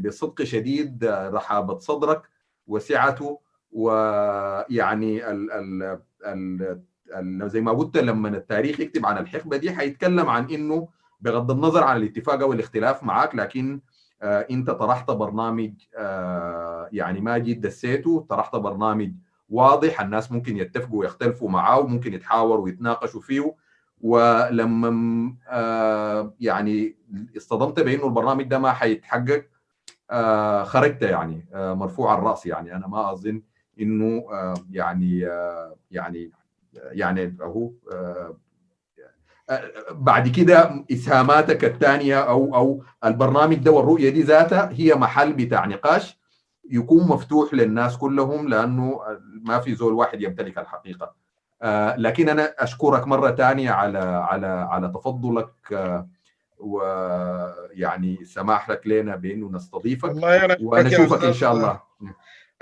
بصدق شديد رحابة صدرك وسعته ويعني ال ال ال زي ما قلت لما التاريخ يكتب عن الحقبة دي حيتكلم عن إنه بغض النظر عن الاتفاق أو الاختلاف معك لكن آه أنت طرحت برنامج آه يعني ما جيت دسيته طرحت برنامج واضح الناس ممكن يتفقوا ويختلفوا معاه وممكن يتحاوروا ويتناقشوا فيه. ولما آه يعني اصطدمت بأنه البرنامج ده ما حيتحقق آه خرجت يعني آه مرفوع الراس يعني. أنا ما أظن إنه يعني يعني يعني هو بعد كده إسهاماتك الثانية أو أو البرنامج ده والرؤية دي ذاتها هي محل بتاع نقاش يكون مفتوح للناس كلهم لأنه ما في زول واحد يمتلك الحقيقة. لكن أنا أشكرك مرة ثانية على على على تفضلك ويعني سماح لك لنا بإنه نستضيفك. ونشوفك إن شاء الله.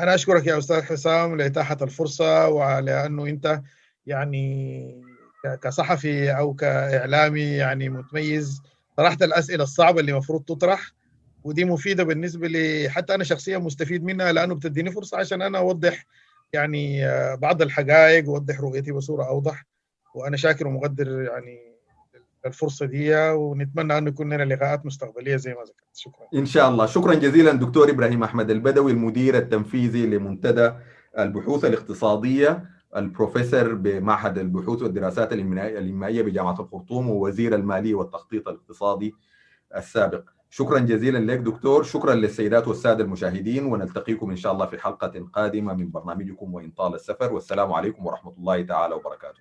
أنا أشكرك يا أستاذ حسام لإتاحة الفرصة وعلى انه أنت يعني كصحفي أو كإعلامي يعني متميز. طرحت الأسئلة الصعبة اللي المفروض تطرح ودي مفيدة بالنسبة لي حتى أنا شخصيا مستفيد منها لأنه بتديني فرصة عشان أنا أوضح يعني بعض الحقائق واوضح رؤيتي بصورة أوضح وأنا شاكر ومقدر يعني الفرصة دي ونتمنى انه يكون لنا لقاءات مستقبلية زي ما ذكرت. شكرا. إن شاء الله. شكرا جزيلا دكتور إبراهيم أحمد البدوي المدير التنفيذي لمنتدى البحوث الاقتصادية البروفيسور بمعهد البحوث والدراسات الإنمائية بجامعة الخرطوم ووزير المالية والتخطيط الاقتصادي السابق. شكرا جزيلا لك دكتور. شكرا للسيدات والسادة المشاهدين ونلتقيكم إن شاء الله في حلقة قادمة من برنامجكم وإن طال السفر. والسلام عليكم ورحمة الله تعالى وبركاته.